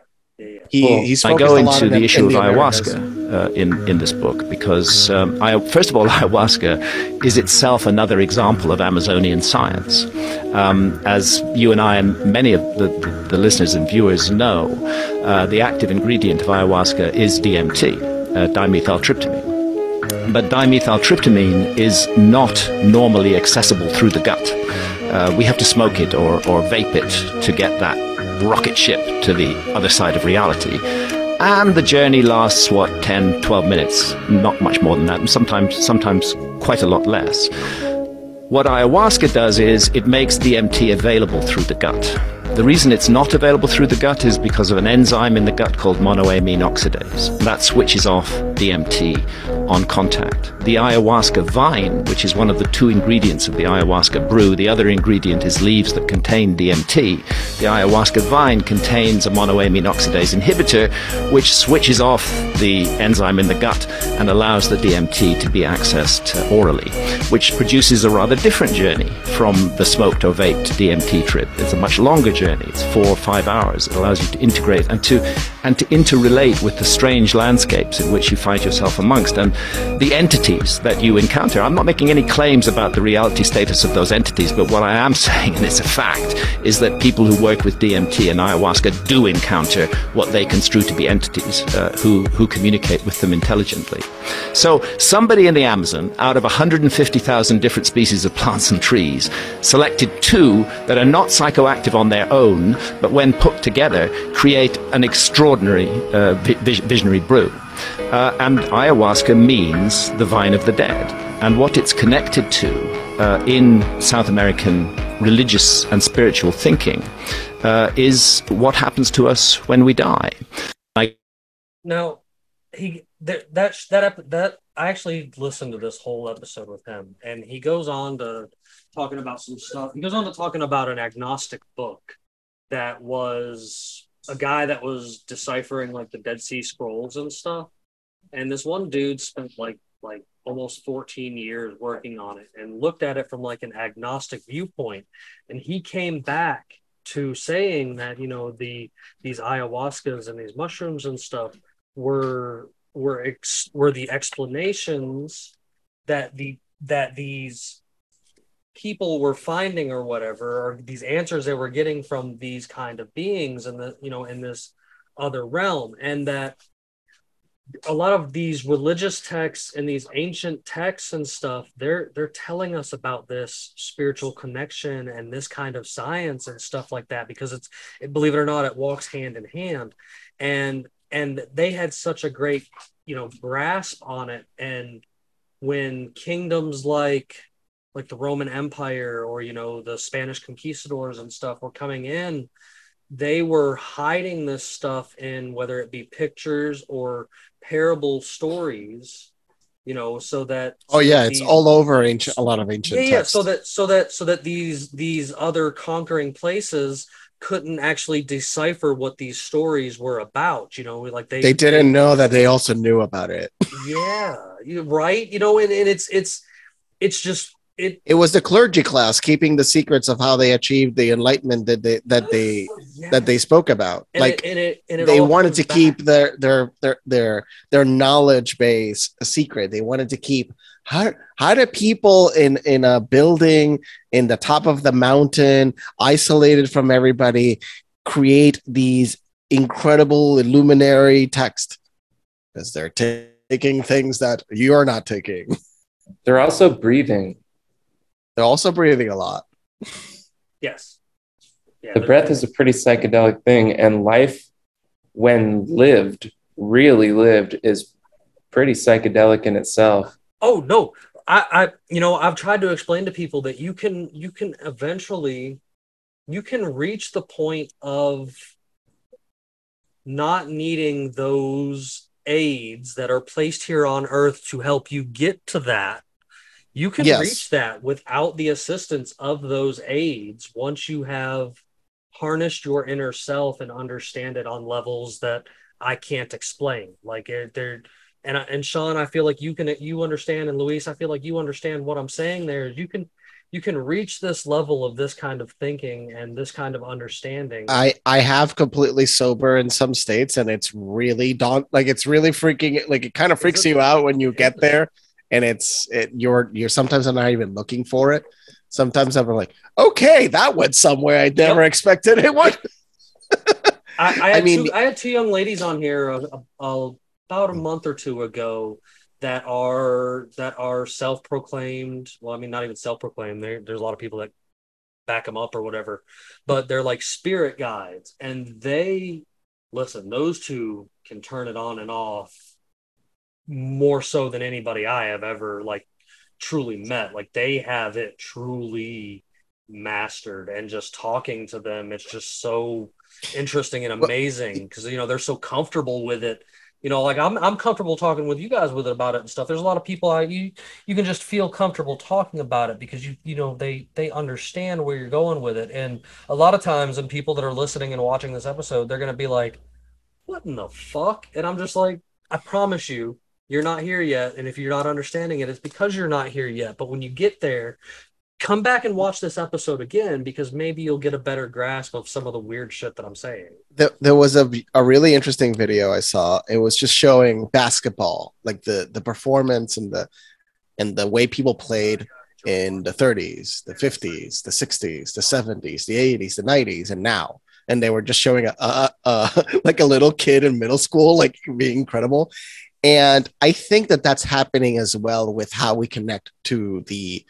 he I go into the issue of in the ayahuasca uh, in in this book because um, I, first of all, ayahuasca is itself another example of Amazonian science. Um, as you and I and many of the, the, the listeners and viewers know, uh, the active ingredient of ayahuasca is DMT, uh, dimethyltryptamine. But dimethyltryptamine is not normally accessible through the gut. Uh, we have to smoke it or, or vape it to get that rocket ship to the other side of reality. And the journey lasts, what, 10, 12 minutes? Not much more than that, and sometimes, sometimes quite a lot less. What ayahuasca does is it makes DMT available through the gut. The reason it's not available through the gut is because of an enzyme in the gut called monoamine oxidase. That switches off DMT on contact. The ayahuasca vine, which is one of the two ingredients of the ayahuasca brew, the other ingredient is leaves that contain DMT. The ayahuasca vine contains a monoamine oxidase inhibitor, which switches off the enzyme in the gut and allows the DMT to be accessed orally, which produces a rather different journey from the smoked or vaped DMT trip. It's a much longer journey. It's four or five hours. It allows you to integrate and to and to interrelate with the strange landscapes in which you find yourself amongst and the entities that you encounter. I'm not making any claims about the reality status of those entities, but what I am saying, and it's a fact, is that people who work with DMT and ayahuasca do encounter what they construe to be entities uh, who who communicate with them intelligently. So somebody in the Amazon, out of 150,000 different species of plants and trees, selected two that are not psychoactive on their own, but when put together, create an extraordinary uh, vi- visionary brew. Uh, and ayahuasca means the vine of the dead. And what it's connected to uh, in South American religious and spiritual thinking uh, is what happens to us when we die. Now, he that that that that I actually listened to this whole episode with him, and he goes on to talking about some stuff. He goes on to talking about an agnostic book that was a guy that was deciphering like the Dead Sea Scrolls and stuff. And this one dude spent like like almost 14 years working on it and looked at it from like an agnostic viewpoint. And he came back to saying that you know the these ayahuascas and these mushrooms and stuff were were ex, were the explanations that the that these people were finding or whatever or these answers they were getting from these kind of beings and the you know in this other realm and that a lot of these religious texts and these ancient texts and stuff they're they're telling us about this spiritual connection and this kind of science and stuff like that because it's believe it or not it walks hand in hand. And and they had such a great you know grasp on it. And when kingdoms like like the roman empire or you know the spanish conquistadors and stuff were coming in they were hiding this stuff in whether it be pictures or parable stories you know so that Oh yeah, that it's these- all over ancient. A lot of ancient. yeah, yeah so that so that so that these these other conquering places couldn't actually decipher what these stories were about you know like they they didn't know that they also knew about it. yeah right you know and, and it's it's it's just it It was the clergy class keeping the secrets of how they achieved the enlightenment that they that they yeah. that they spoke about. and like it, and it, and it they wanted to back. keep their their their their their knowledge base a secret. They wanted to keep how how do people in in a building in the top of the mountain, isolated from everybody, create these incredible illuminary text? Because they're ta- taking things that you are not taking. They're also breathing. They're also breathing a lot. yes yeah The breath is a pretty psychedelic thing, and life, when lived, really lived, is pretty psychedelic in itself. oh no I, I you know i've tried to explain to people that you can you can eventually you can reach the point of not needing those aids that are placed here on earth to help you get to that you can Yes. reach that without the assistance of those aids once you have harnessed your inner self and understand it on levels that i can't explain like there, and I, and Sean, I feel like you can you understand, and Luis, I feel like you understand what I'm saying. There, you can you can reach this level of this kind of thinking and this kind of understanding. I I have completely sober in some states, and it's really daunt like it's really freaking like it kind of freaks you out when you get there, and it's it you're you're sometimes I'm not even looking for it. Sometimes I'm like, okay, that went somewhere I never expected it would. I, I, had mean- two, I had two young ladies on here uh, uh, about a month or two ago that are that are self-proclaimed. Well, I mean, not even self-proclaimed. There, there's a lot of people that back them up or whatever, but they're like spirit guides, and they listen. Those two can turn it on and off more so than anybody I have ever like truly met. Like they have it truly mastered, and just talking to them, it's just so interesting and amazing because you know they're so comfortable with it. You know like i'm i'm comfortable talking with you guys with it about it and stuff. There's a lot of people i you you can just feel comfortable talking about it because you you know they they understand where you're going with it. And a lot of times and people that are listening and watching this episode they're going to be like what in the fuck? And i'm just like i promise you you're not here yet and if you're not understanding it it's because you're not here yet but when you get there come back and watch this episode again because maybe you'll get a better grasp of some of the weird shit that i'm saying there, there was a, a really interesting video I saw. It was just showing basketball, like the the performance and the and the way people played in the 30s, the 50s, the 60s, the 70s, the 80s, the 90s, and now. And they were just showing a, a, a like a little kid in middle school, like being incredible. And I think that that's happening as well with how we connect to the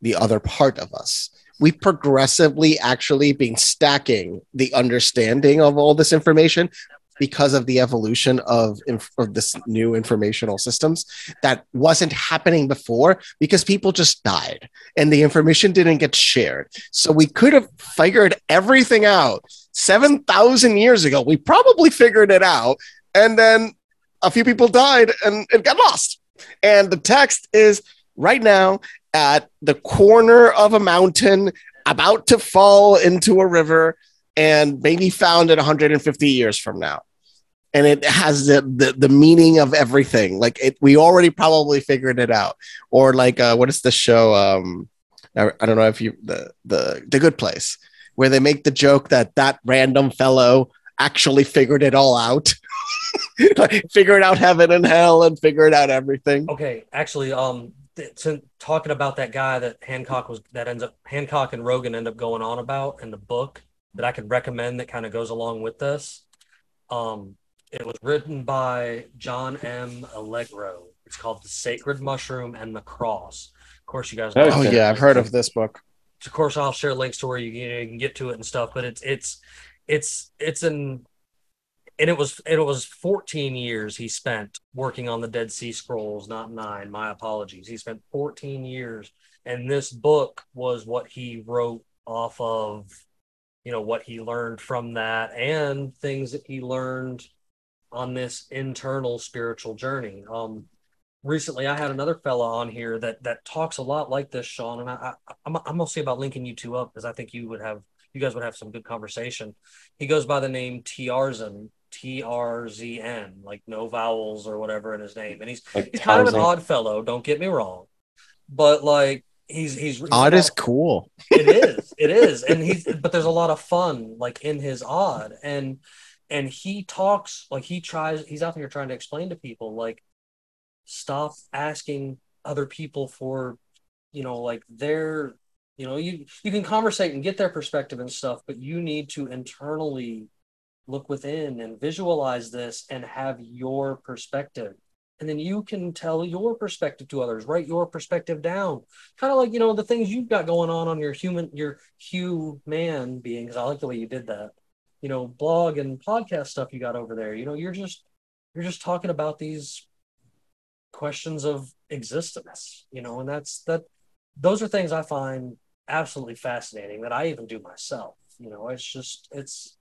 the other part of us. We progressively actually been stacking the understanding of all this information because of the evolution of, of this new informational systems that wasn't happening before because people just died and the information didn't get shared. So we could have figured everything out 7000 years ago. We probably figured it out. And then a few people died and it got lost. And the text is right now at the corner of a mountain about to fall into a river and maybe found it 150 years from now. And it has the, the the meaning of everything. Like it we already probably figured it out. Or like uh what is the show? Um I, I don't know if you the the the good place where they make the joke that that random fellow actually figured it all out like, figured out heaven and hell and figured out everything Okay, actually, um, th- to, talking about that guy that Hancock was that ends up Hancock and Rogan end up going on about in the book that I could recommend that kind of goes along with this. Um, it was written by John M. Allegro. It's called The Sacred Mushroom and the Cross. Of course, you guys. know oh Okay. yeah i've heard of this book of course I'll share links to where you, you, know, you can get to it and stuff, but it's it's it's it's an and it was it was 14 years he spent working on the Dead Sea Scrolls, not nine. My apologies. He spent 14 years, and this book was what he wrote off of, you know, what he learned from that and things that he learned on this internal spiritual journey. Um, recently I had another fella on here that that talks a lot like this, Sean, and I, I I'm I'm gonna see about linking you two up because I think you would have you guys would have some good conversation. He goes by the name Trzn, T R Z N, like no vowels or whatever in his name, and he's Like he's kind of an odd fellow. Don't get me wrong, but like he's he's, he's odd is cool. It is it is. And he's but there's a lot of fun like in his odd. And and he talks like he tries he's out there trying to explain to people like stop asking other people for you know like their you know you you can conversate and get their perspective and stuff but you need to internally look within and visualize this and have your perspective. And then you can tell your perspective to others write your perspective down. Kind of like you know the things you've got going on on your human your human being because i like the way you did that. You know blog and podcast stuff you got over there you know you're just you're just talking about these questions of existence you know and that's that those are things i find absolutely fascinating that i even do myself. You know it's just it's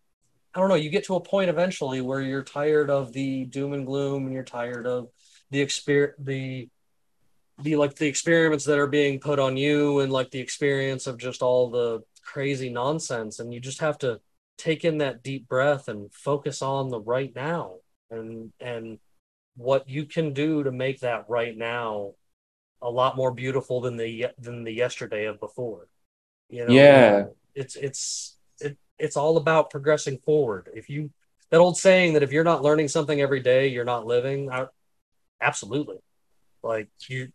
i don't know you get to a point eventually where you're tired of the doom and gloom and you're tired of the exper the the like the experiments that are being put on you and like the experience of just all the crazy nonsense and you just have to take in that deep breath and focus on the right now and and what you can do to make that right now a lot more beautiful than the than the yesterday of before you know Yeah. it's it's it, it's all about progressing forward. If you that old saying that if you're not learning something every day you're not living I, absolutely. Like you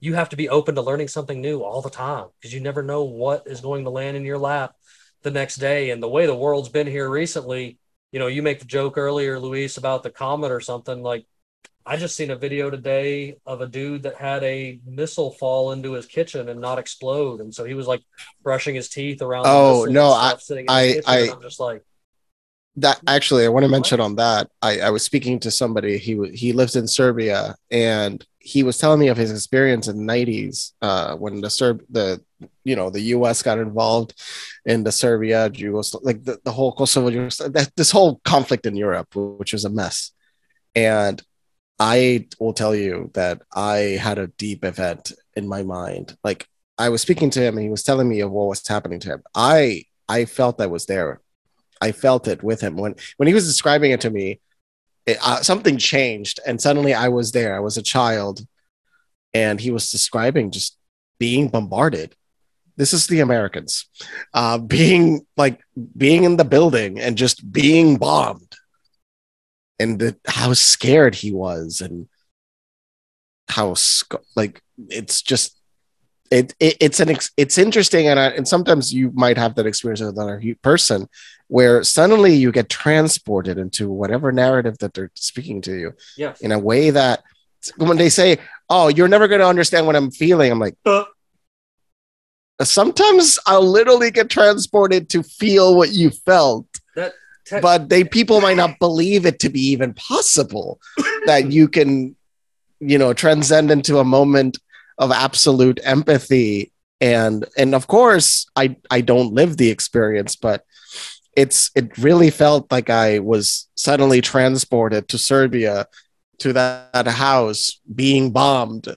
you have to be open to learning something new all the time because you never know what is going to land in your lap the next day. And the way the world's been here recently you know you make the joke earlier luis about the comet or something like i just seen a video today of a dude that had a missile fall into his kitchen and not explode. And so he was like brushing his teeth around Oh, no, sitting in I- I- and i'm just like that actually i want to mention on that i, I was speaking to somebody he he lives in serbia and he was telling me of his experience in the 90s uh, when the serb the you know the us got involved in the serbia Jugosl- like the, the whole kosovo that, this whole conflict in europe which was a mess. And i will tell you that i had a deep event in my mind like i was speaking to him and he was telling me of what was happening to him i i felt i was there I felt it with him when when he was describing it to me. It, uh, something changed, and suddenly I was there. I was a child, and he was describing just being bombarded. This is the Americans, uh, being like being in the building and just being bombed, and the, how scared he was, and how sc- like it's just it, it it's an ex- it's interesting and I, and sometimes you might have that experience with another person where suddenly you get transported into whatever narrative that they're speaking to you yes in a way that when they say oh you're never going to understand what i'm feeling i'm like Uh. sometimes i'll literally get transported to feel what you felt but they people might not believe it to be even possible that you can you know transcend into a moment of absolute empathy. And and of course i i don't live the experience but it's it really felt like i was suddenly transported to serbia to that, that house being bombed.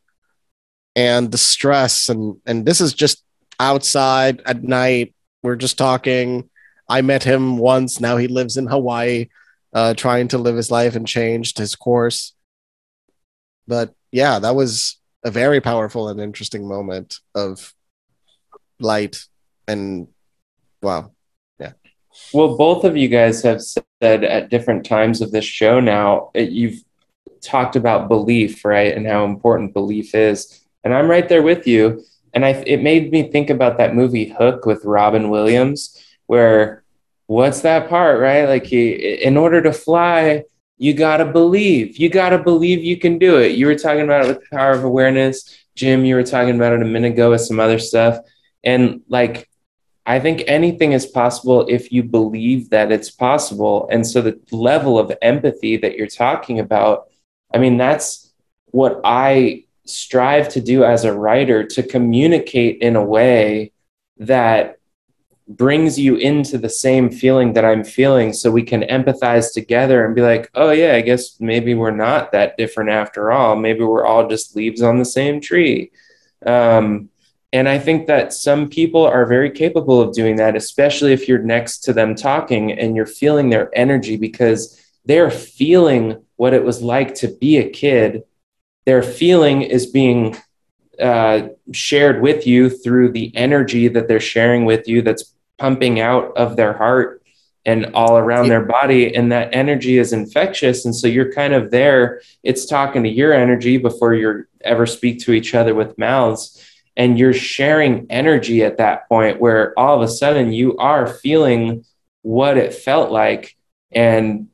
And the stress and and this is just outside at night. We're just talking I met him once. Now he lives in Hawaii, uh, trying to live his life and changed his course. But yeah, that was a very powerful and interesting moment of light and wow. Yeah. Well, both of you guys have said at different times of this show now, it- you've talked about belief, right? And how important belief is. And I'm right there with you. And I, it made me think about that movie Hook with Robin Williams, where what's that part, right? Like, in order to fly, you got to believe. You got to believe you can do it. You were talking about it with the power of awareness. Jim, you were talking about it a minute ago with some other stuff. And like, I think anything is possible if you believe that it's possible. And so the level of empathy that you're talking about, I mean, that's what I strive to do as a writer to communicate in a way that brings you into the same feeling that I'm feeling so we can empathize together and be like, oh, yeah, I guess maybe we're not that different after all. Maybe we're all just leaves on the same tree. Um, and I think that some people are very capable of doing that, especially if you're next to them talking and you're feeling their energy because they're feeling what it was like to be a kid. Their feeling is being uh, shared with you through the energy that they're sharing with you that's pumping out of their heart and all around their body. And that energy is infectious. And so you're kind of there, it's talking to your energy before you ever speak to each other with mouths. And you're sharing energy at that point where all of a sudden you are feeling what it felt like. And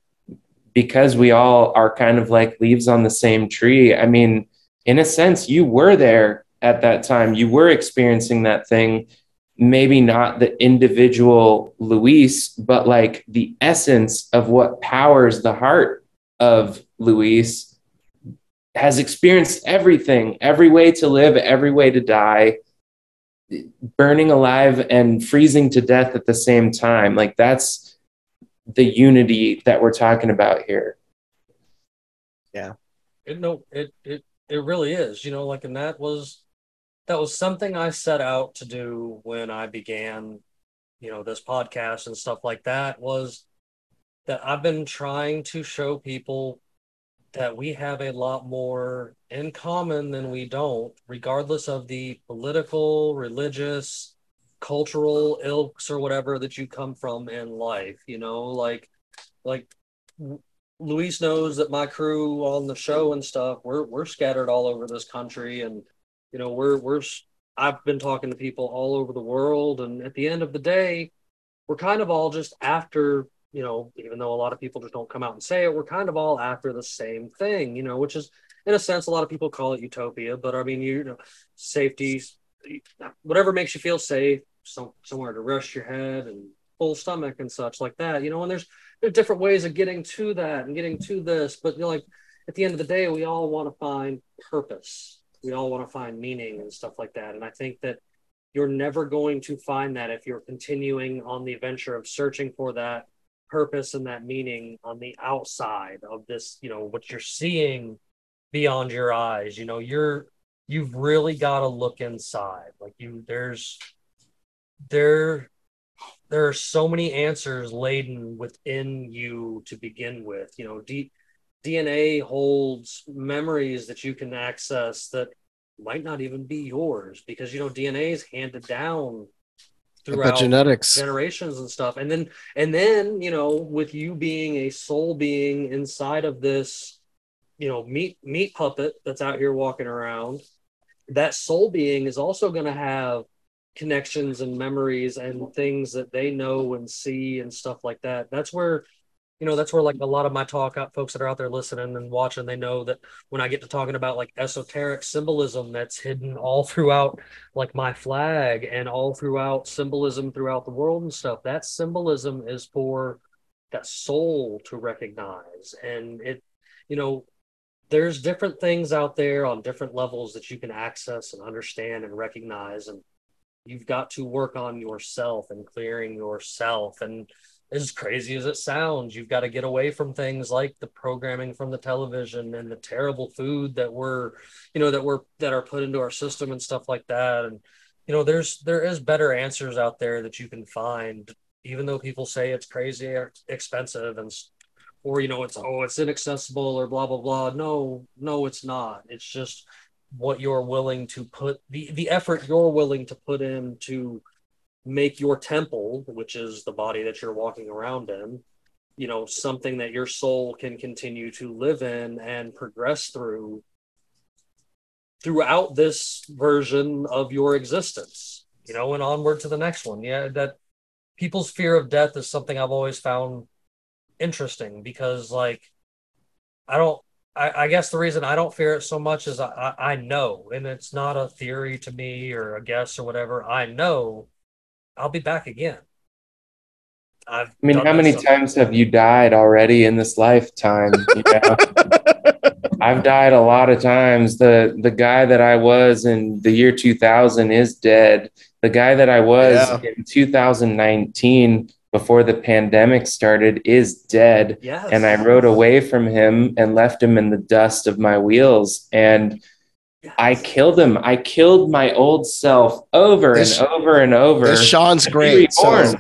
because we all are kind of like leaves on the same tree i mean in a sense you were there at that time. You were experiencing that thing maybe not the individual luis but like the essence of what powers the heart of luis has experienced everything, every way to live, every way to die, burning alive and freezing to death at the same time. Like that's the unity that we're talking about here. Yeah. It, no, it it it really is. You know, like, and that was that was something I set out to do when I began, you know, this podcast and stuff like that. Was that I've been trying to show people that we have a lot more in common than we don't, regardless of the political, religious, cultural ilks or whatever that you come from in life. You know, like like Luis knows that my crew on the show and stuff, we're we're scattered all over this country, and you know we're we're I've been talking to people all over the world, and at the end of the day, we're kind of all just after you know, even though a lot of people just don't come out and say it, we're kind of all after the same thing, you know, which is in a sense a lot of people call it utopia, but I mean, you know, safety, whatever makes you feel safe, some, somewhere to rest your head and full stomach and such like that, you know, and there's there's different ways of getting to that and getting to this, but you know, like at the end of the day, we all want to find purpose. We all want to find meaning and stuff like that. And I think that you're never going to find that if you're continuing on the adventure of searching for that purpose and that meaning on the outside of this, you know, what you're seeing beyond your eyes. You know, you're you've really got to look inside. Like you there's there there are so many answers laden within you to begin with. You know, D, DNA holds memories that you can access that might not even be yours because you know DNA is handed down throughout Epigenetics. generations and stuff and then and then you know with you being a soul being inside of this you know meat meat puppet that's out here walking around that soul being is also going to have connections and memories and things that they know and see and stuff like that that's where you know that's where like a lot of my talk out folks that are out there listening and watching they know that when i get to talking about like esoteric symbolism that's hidden all throughout like my flag and all throughout symbolism throughout the world and stuff that symbolism is for that soul to recognize. And it you know there's different things out there on different levels that you can access and understand and recognize and you've got to work on yourself and clearing yourself. And as crazy as it sounds, you've got to get away from things like the programming from the television and the terrible food that we're, you know, that we're that are put into our system and stuff like that. And you know, there's there is better answers out there that you can find even though people say it's crazy or expensive and or you know it's oh it's inaccessible or blah blah blah no no it's not it's just what you're willing to put the the effort you're willing to put in to make your temple which is the body that you're walking around in you know something that your soul can continue to live in and progress through throughout this version of your existence you know and onward to the next one yeah that people's fear of death is something i've always found interesting because like i don't I, I guess the reason I don't fear it so much is I, I I know, and it's not a theory to me or a guess or whatever. I know I'll be back again. I've I mean, how many so- times have you died already in this lifetime? You know? I've died a lot of times. The the guy that I was in the year 2000 is dead. The guy that I was Yeah. in 2019 before the pandemic started is dead. Yes. And I rode away from him and left him in the dust of my wheels. And I killed him. I killed my old self over This- and over and over. This Sean's great. So. I,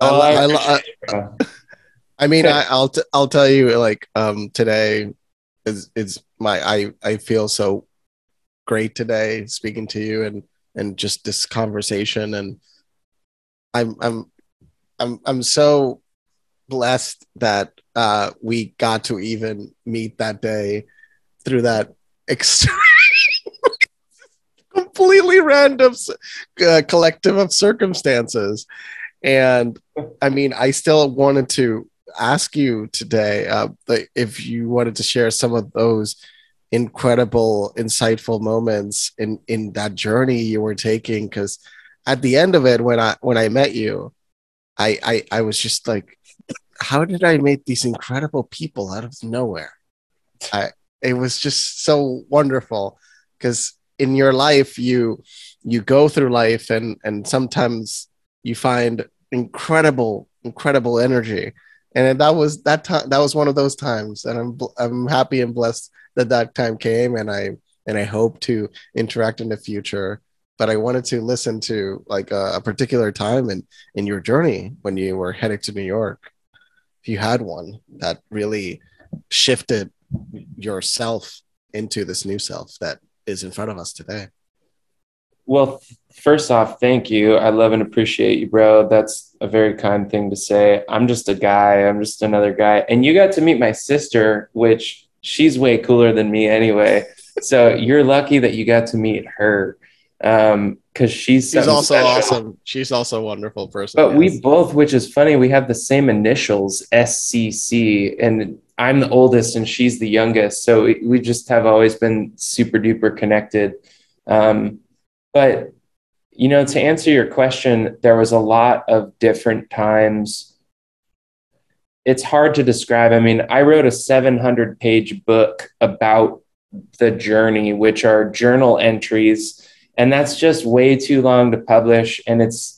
Oh, I I, I. I mean, I, I'll t- I'll tell you, like, um, today is is my I I feel so great today speaking to you and and just this conversation and I'm I'm I'm I'm so blessed that uh we got to even meet that day through that extreme completely random uh, collective of circumstances and I mean, I still wanted to ask you today uh, if you wanted to share some of those incredible, insightful moments in in that journey you were taking. Because at the end of it, when I when I met you, I I, I was just like, how did I meet these incredible people out of nowhere? I it was just so wonderful because in your life you you go through life and and sometimes you find incredible incredible energy. And that was that time that was one of those times. And i'm i'm happy and blessed that that time came and i and i hope to interact in the future. But i wanted to listen to like a, a particular time in in your journey when you were headed to new york. If you had one that really shifted yourself into this new self that is in front of us today Well, first off, thank you. I love and appreciate you, bro. That's a very kind thing to say. I'm just a guy. I'm just another guy. And you got to meet my sister, which she's way cooler than me anyway. So you're lucky that you got to meet her. Um, because she's she's also special. awesome she's also a wonderful person But yes. we both, which is funny, we have the same initials, SCC, and I'm the oldest and she's the youngest. So we- just have always been super duper connected. Um, but, you know, to answer your question, there was a lot of different times. It's hard to describe. I mean, I wrote a 700 page book about the journey, which are journal entries and that's just way too long to publish and it's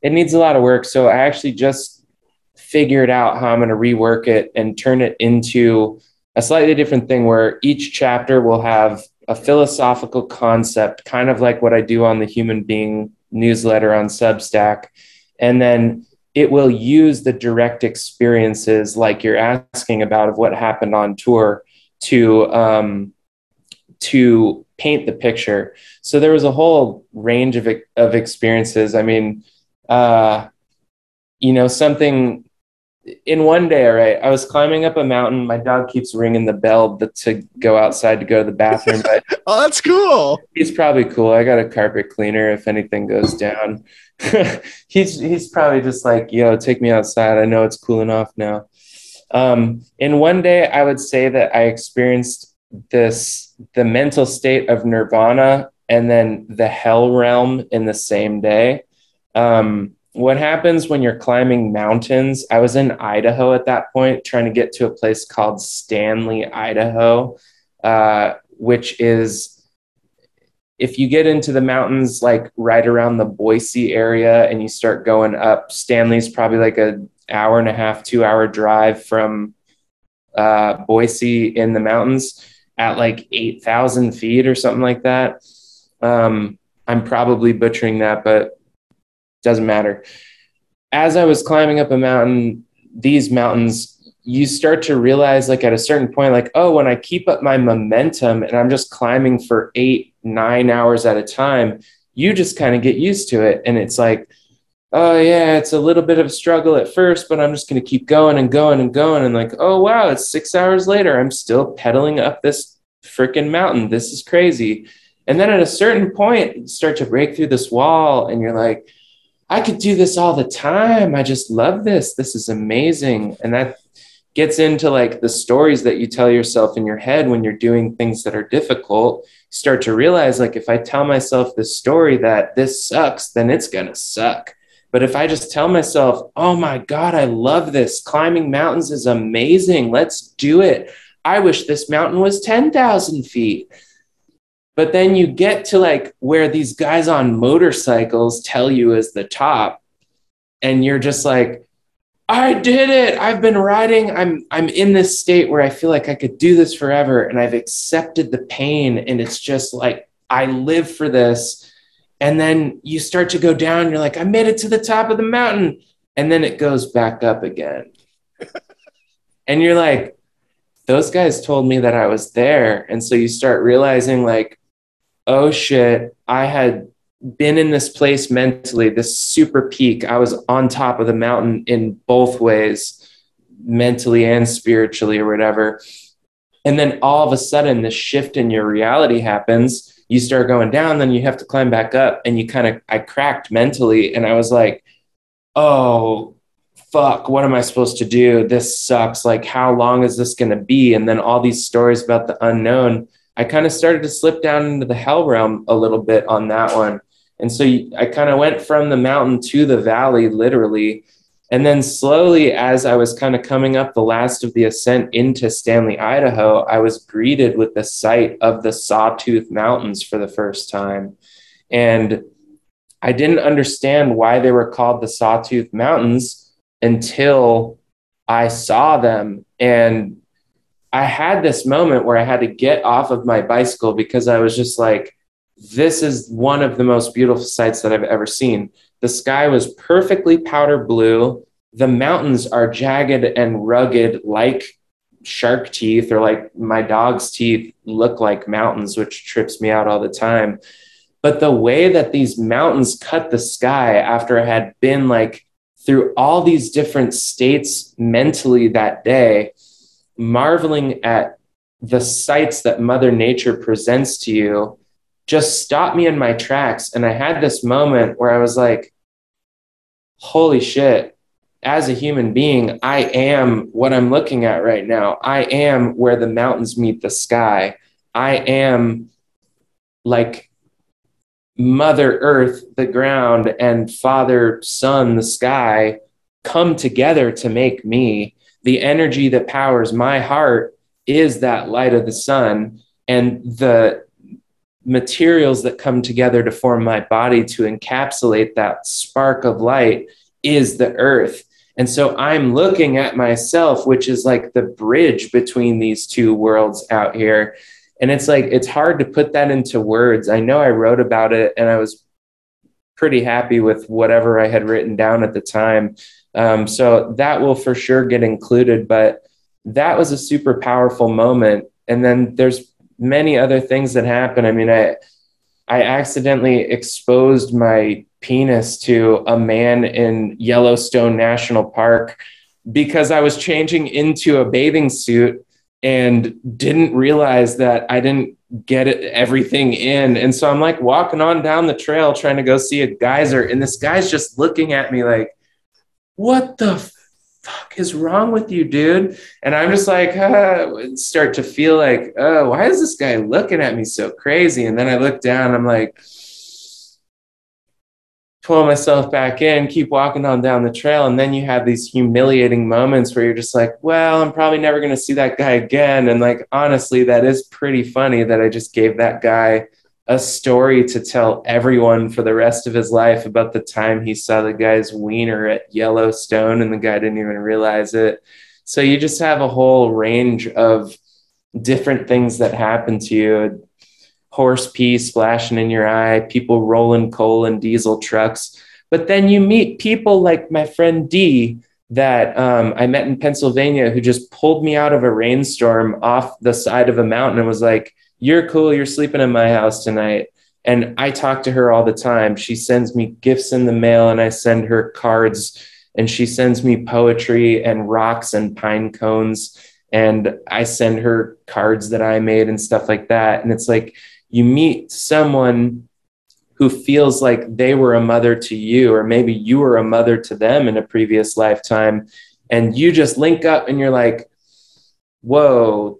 it needs a lot of work so i actually just figured out how i'm going to rework it and turn it into a slightly different thing where each chapter will have a philosophical concept kind of like what i do on the human being newsletter on substack and then it will use the direct experiences like you're asking about of what happened on tour to um, to paint the picture so there was a whole range of of experiences. I mean, uh, you know, something in one day. Right, I was climbing up a mountain. My dog keeps ringing the bell to, go outside to go to the bathroom, but oh that's cool he's probably cool. I got a carpet cleaner if anything goes down. he's he's probably just like, yo, take me outside. I know it's cooling off now. Um, in one day, I would say that I experienced this the mental state of nirvana and then the hell realm in the same day. Um, what happens when you're climbing mountains? I was in Idaho at that point, trying to get to a place called Stanley, Idaho, uh, which is if you get into the mountains, like right around the Boise area, and you start going up, Stanley's probably like a hour and a half, two hour drive from uh, Boise in the mountains at like 8,000 feet or something like that. Um, I'm probably butchering that, but doesn't matter. as I was climbing up a mountain, these mountains, you start to realize, like, at a certain point, like, oh, when I keep up my momentum and I'm just climbing for eight, nine hours at a time, you just kind of get used to it. And it's like, oh, yeah, it's a little bit of a struggle at first, but I'm just going to keep going and going and going. And like, oh, wow, it's six hours later. I'm still pedaling up this freaking mountain. This is crazy. And then at a certain point, you start to break through this wall, and you're like, I could do this all the time. I just love this. This is amazing. And that gets into like the stories that you tell yourself in your head when you're doing things that are difficult. You start to realize, like, if I tell myself this story that this sucks, then it's going to suck. But if I just tell myself, oh my God, I love this. Climbing mountains is amazing. Let's do it. I wish this mountain was 10,000 feet. But then you get to like where these guys on motorcycles tell you is the top, and you're just like, I did it. I've been riding. I'm I'm in this state where I feel like I could do this forever and I've accepted the pain and it's just like I live for this. And then you start to go down, you're like, I made it to the top of the mountain. And then it goes back up again. and you're like, those guys told me that I was there. And so you start realizing, like, oh shit, I had been in this place mentally, this super peak. I was on top of the mountain in both ways, mentally and spiritually, or whatever. And then all of a sudden, this shift in your reality happens. You start going down, then you have to climb back up. And you kind of, I cracked mentally. And I was like, oh, fuck, what am I supposed to do? This sucks. Like, how long is this going to be? And then all these stories about the unknown I kind of started to slip down into the hell realm a little bit on that one. And so I kind of went from the mountain to the valley, literally. And then slowly, as I was kind of coming up the last of the ascent into Stanley, Idaho, I was greeted with the sight of the Sawtooth Mountains for the first time. And I didn't understand why they were called the Sawtooth Mountains until I saw them. And I had this moment where I had to get off of my bicycle because I was just like, this is one of the most beautiful sights that I've ever seen. The sky was perfectly powder blue. The mountains are jagged and rugged like shark teeth or like my dog's teeth look like mountains, which trips me out all the time. But the way that these mountains cut the sky after I had been like through all these different states mentally that day, marveling at the sights that Mother Nature presents to you just stopped me in my tracks. And I had this moment where I was like, holy shit, as a human being, I am what I'm looking at right now. I am where the mountains meet the sky. I am like Mother Earth, the ground, and Father, Sun, the sky come together to make me the energy that powers my heart is that light of the sun and the materials that come together to form my body to encapsulate that spark of light is the earth. And so i'm looking at myself which is like the bridge between these two worlds out here. And it's like it's hard to put that into words. I know i wrote about it and i was pretty happy with whatever i had written down at the time um, so that will for sure get included, but that was a super powerful moment. And then there's many other things that happen. I mean, I, I accidentally exposed my penis to a man in Yellowstone National Park because I was changing into a bathing suit and didn't realize that I didn't get it, everything in. And so I'm like walking on down the trail trying to go see a geyser, and this guy's just looking at me like, what the fuck is wrong with you, dude? And I'm just like, uh, start to feel like, oh, why is this guy looking at me so crazy? And then I look down, I'm like, pull myself back in, keep walking on down the trail. And then you have these humiliating moments where you're just like, well, I'm probably never going to see that guy again. And like, honestly, that is pretty funny that I just gave that guy a story to tell everyone for the rest of his life about the time he saw the guy's wiener at Yellowstone and the guy didn't even realize it. So you just have a whole range of different things that happen to you. Horse pee splashing in your eye, people rolling coal and diesel trucks. But then you meet people like my friend D that um, I met in Pennsylvania who just pulled me out of a rainstorm off the side of a mountain and was like, You're cool. You're sleeping in my house tonight. And I talk to her all the time. She sends me gifts in the mail and I send her cards and she sends me poetry and rocks and pine cones. And I send her cards that I made and stuff like that. And it's like you meet someone who feels like they were a mother to you, or maybe you were a mother to them in a previous lifetime, and you just link up and you're like, whoa,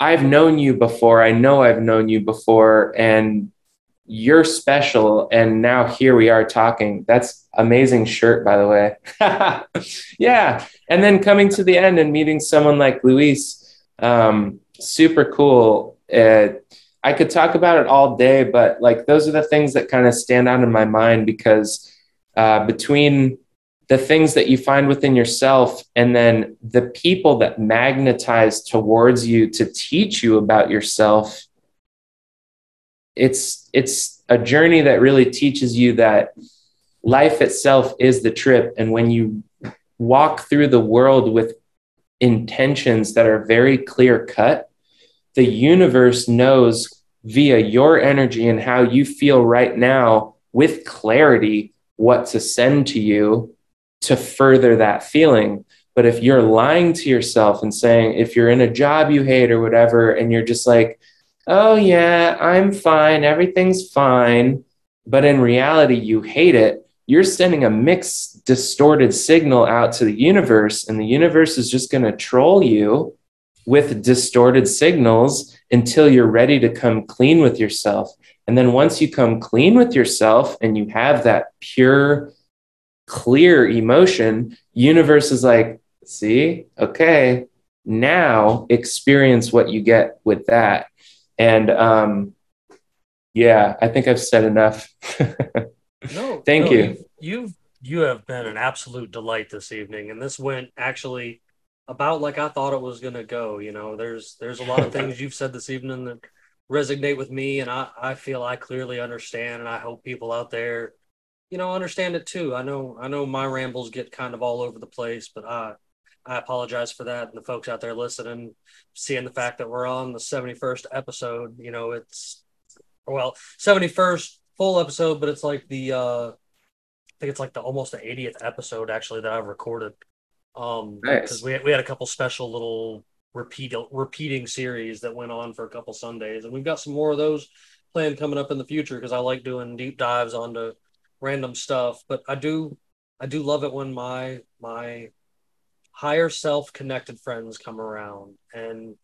I've known you before. I know I've known you before, and you're special. And now here we are talking. That's amazing shirt, by the way. yeah. And then coming to the end and meeting someone like Luis, um, super cool. Uh, I could talk about it all day, but like those are the things that kind of stand out in my mind because uh, between the things that you find within yourself and then the people that magnetize towards you to teach you about yourself it's it's a journey that really teaches you that life itself is the trip. And when you walk through the world with intentions that are very clear cut the universe knows via your energy and how you feel right now with clarity what to send to you to further that feeling. But if you're lying to yourself and saying, if you're in a job you hate or whatever, and you're just like, oh, yeah, I'm fine, everything's fine. But in reality, you hate it, you're sending a mixed, distorted signal out to the universe, and the universe is just going to troll you with distorted signals until you're ready to come clean with yourself. And then once you come clean with yourself and you have that pure, clear emotion, universe is like, see, okay, now experience what you get with that. And um, yeah, I think I've said enough. no, thank no, you. You've, you've you have been an absolute delight this evening, and this went actually about like I thought it was gonna go. You know, there's there's a lot of things you've said this evening that resonate with me, and I I feel I clearly understand, and I hope people out there, you know, understand it too. I know I know my rambles get kind of all over the place, but I I apologize for that, and the folks out there listening, seeing the fact that we're on the 71st episode. You know, it's well 71st full episode, but it's like the uh I think it's like the almost the 80th episode actually that I've recorded. Um, because Nice. we had, we had a couple special little repeat repeating series that went on for a couple Sundays, and we've got some more of those planned coming up in the future because I like doing deep dives onto random stuff. But I do I do love it when my my higher self connected friends come around and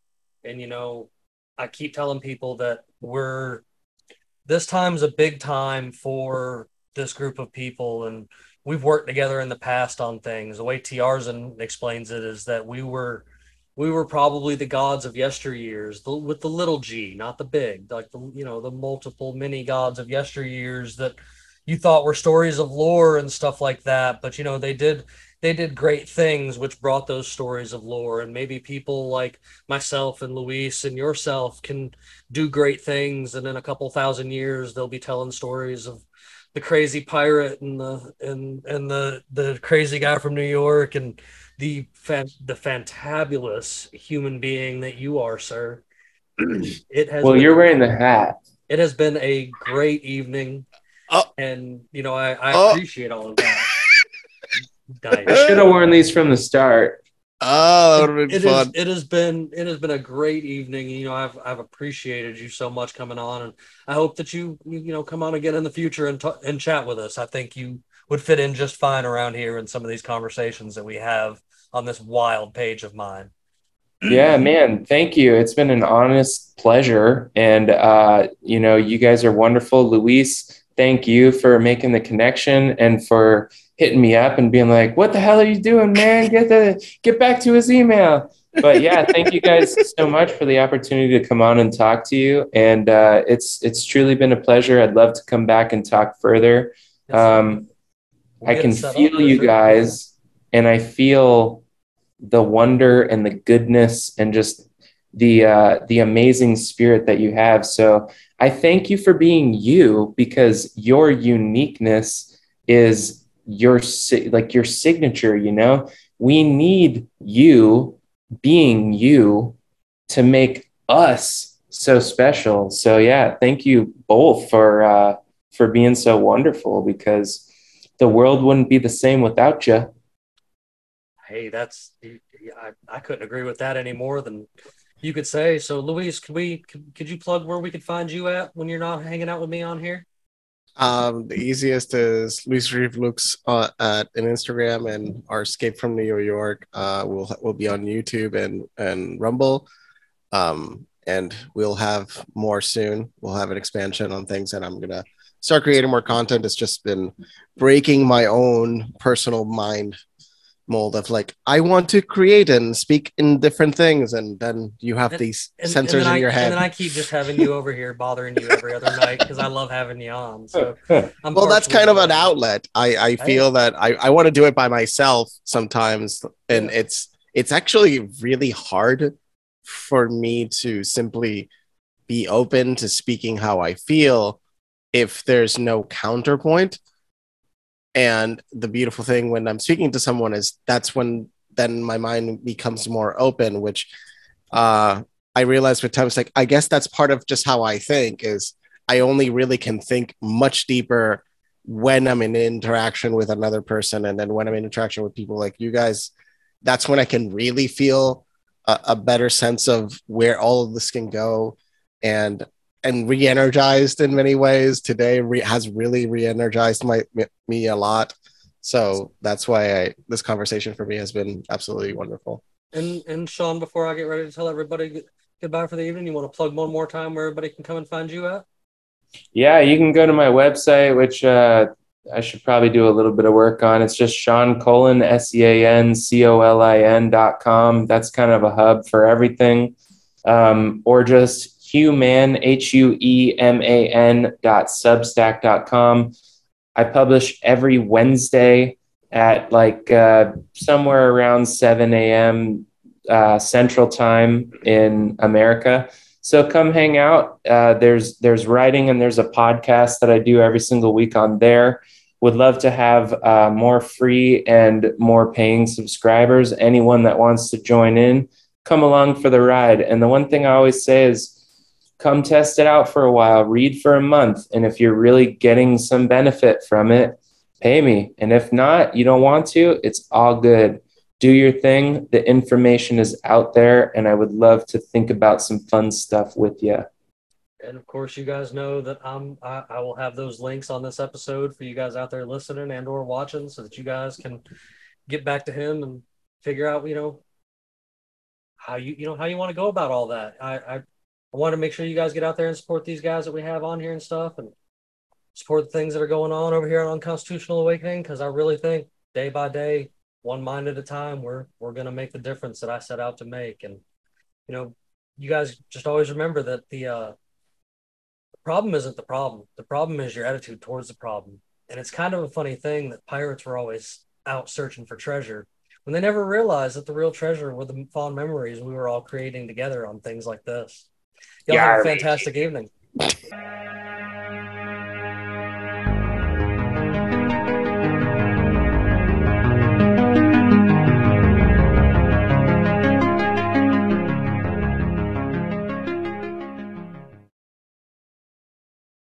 and you know I keep telling people that we're this time's a big time for this group of people and we've worked together in the past on things. The way Trzn explains it is that we were we were probably the gods of yesteryears the, with the little g, not the big, like the you know the multiple mini gods of yesteryears that you thought were stories of lore and stuff like that. But you know they did they did great things which brought those stories of lore and maybe people like myself and Luis and yourself can do great things and in a couple thousand years they'll be telling stories of the crazy pirate and the and and the the crazy guy from New York and the fan, the fantabulous human being that you are, sir. it has Well, been, you're wearing the hat. it has been a great evening, Oh. and you know I, I Oh. appreciate all of that. I should have worn these from the start. Oh, that would have been It is- fun. it has been it has been a great evening. You know, I've I've appreciated you so much coming on, and I hope that you you, you know come on again in the future and t- and chat with us. I think you would fit in just fine around here in some of these conversations that we have on this wild page of mine. Yeah, man, thank you. It's been an honest pleasure. And, uh, you know, you guys are wonderful. Luis, thank you for making the connection and for hitting me up and being like, what the hell are you doing, man? Get the, get back to his email. But yeah, thank you guys so much for the opportunity to come on and talk to you. And uh, it's, it's truly been a pleasure. I'd love to come back and talk further. Um, I can it set up feel you guys, and I feel the wonder and the goodness and just the uh, the amazing spirit that you have. So I thank you for being you because your uniqueness is your like your signature you know? We need you being you to make us so special. So yeah thank you both for uh for being so wonderful because the world wouldn't be the same without you Hey, that's I, I couldn't agree with that any more than you could say. So, Luis, could we could, could you plug where we could find you at when you're not hanging out with me on here? Um, the easiest is Luis Reeve looks uh, at an Instagram and our Escape from New York. Uh, will will be on YouTube and and Rumble. Um, and we'll have more soon. We'll have an expansion on things, and I'm gonna start creating more content. It's just been breaking my own personal mind mold of like I want to create and speak in different things, and then you have And- these And, sensors and then in I, your head. And then I keep just having you over here bothering you every other night because I love having you on. So, I'm Well, that's kind of an outlet. I I feel that I I want to do it by myself sometimes, and it's it's actually really hard for me to simply be open to speaking how I feel if there's no counterpoint. And the beautiful thing when I'm speaking to someone is that's when then my mind becomes more open, which uh, I realize with time, it's like, I guess that's part of just how I think is I only really can think much deeper when I'm in interaction with another person. And then when I'm in interaction with people like you guys, that's when I can really feel a, a better sense of where all of this can go and and re-energized in many ways today re- has really re-energized my me- me a lot so that's why I, this conversation for me has been absolutely wonderful And and Sean, before I get ready to tell everybody goodbye for the evening, you want to plug one more time where everybody can come and find you at? Yeah, you can go to my website, which uh, I should probably do a little bit of work on. It's just Sean Colin, S E A N C O L I N dot com. That's kind of a hub for everything. Um, or just hueman, H U E M A N dot substack dot com. I publish every Wednesday at like uh, somewhere around 7 a.m. Uh, Central Time in America. So come hang out. Uh, there's there's writing and there's a podcast that I do every single week on there. Would love to have uh, more free and more paying subscribers. Anyone that wants to join in, come along for the ride. And the one thing I always say is, come test it out for a while. Read for a month, and if you're really getting some benefit from it, pay me. And if not, you don't want to. It's all good do your thing. The information is out there, and I would love to think about some fun stuff with you. And of course, you guys know that I'm I, I will have those links on this episode for you guys out there listening and or watching, so that you guys can get back to him and figure out you know how you you know how you want to go about all that. I I, I want to make sure you guys get out there and support these guys that we have on here and stuff, and support the things that are going on over here on Unconstitutional Awakening because I really think day by day, one mind at a time, we're we're gonna make the difference that I set out to make, and you know, you guys just always remember that the uh the problem isn't the problem. The problem is your attitude towards the problem. And it's kind of a funny thing that pirates were always out searching for treasure when they never realized that the real treasure were the fond memories we were all creating together on things like this. Y'all have a fantastic evening.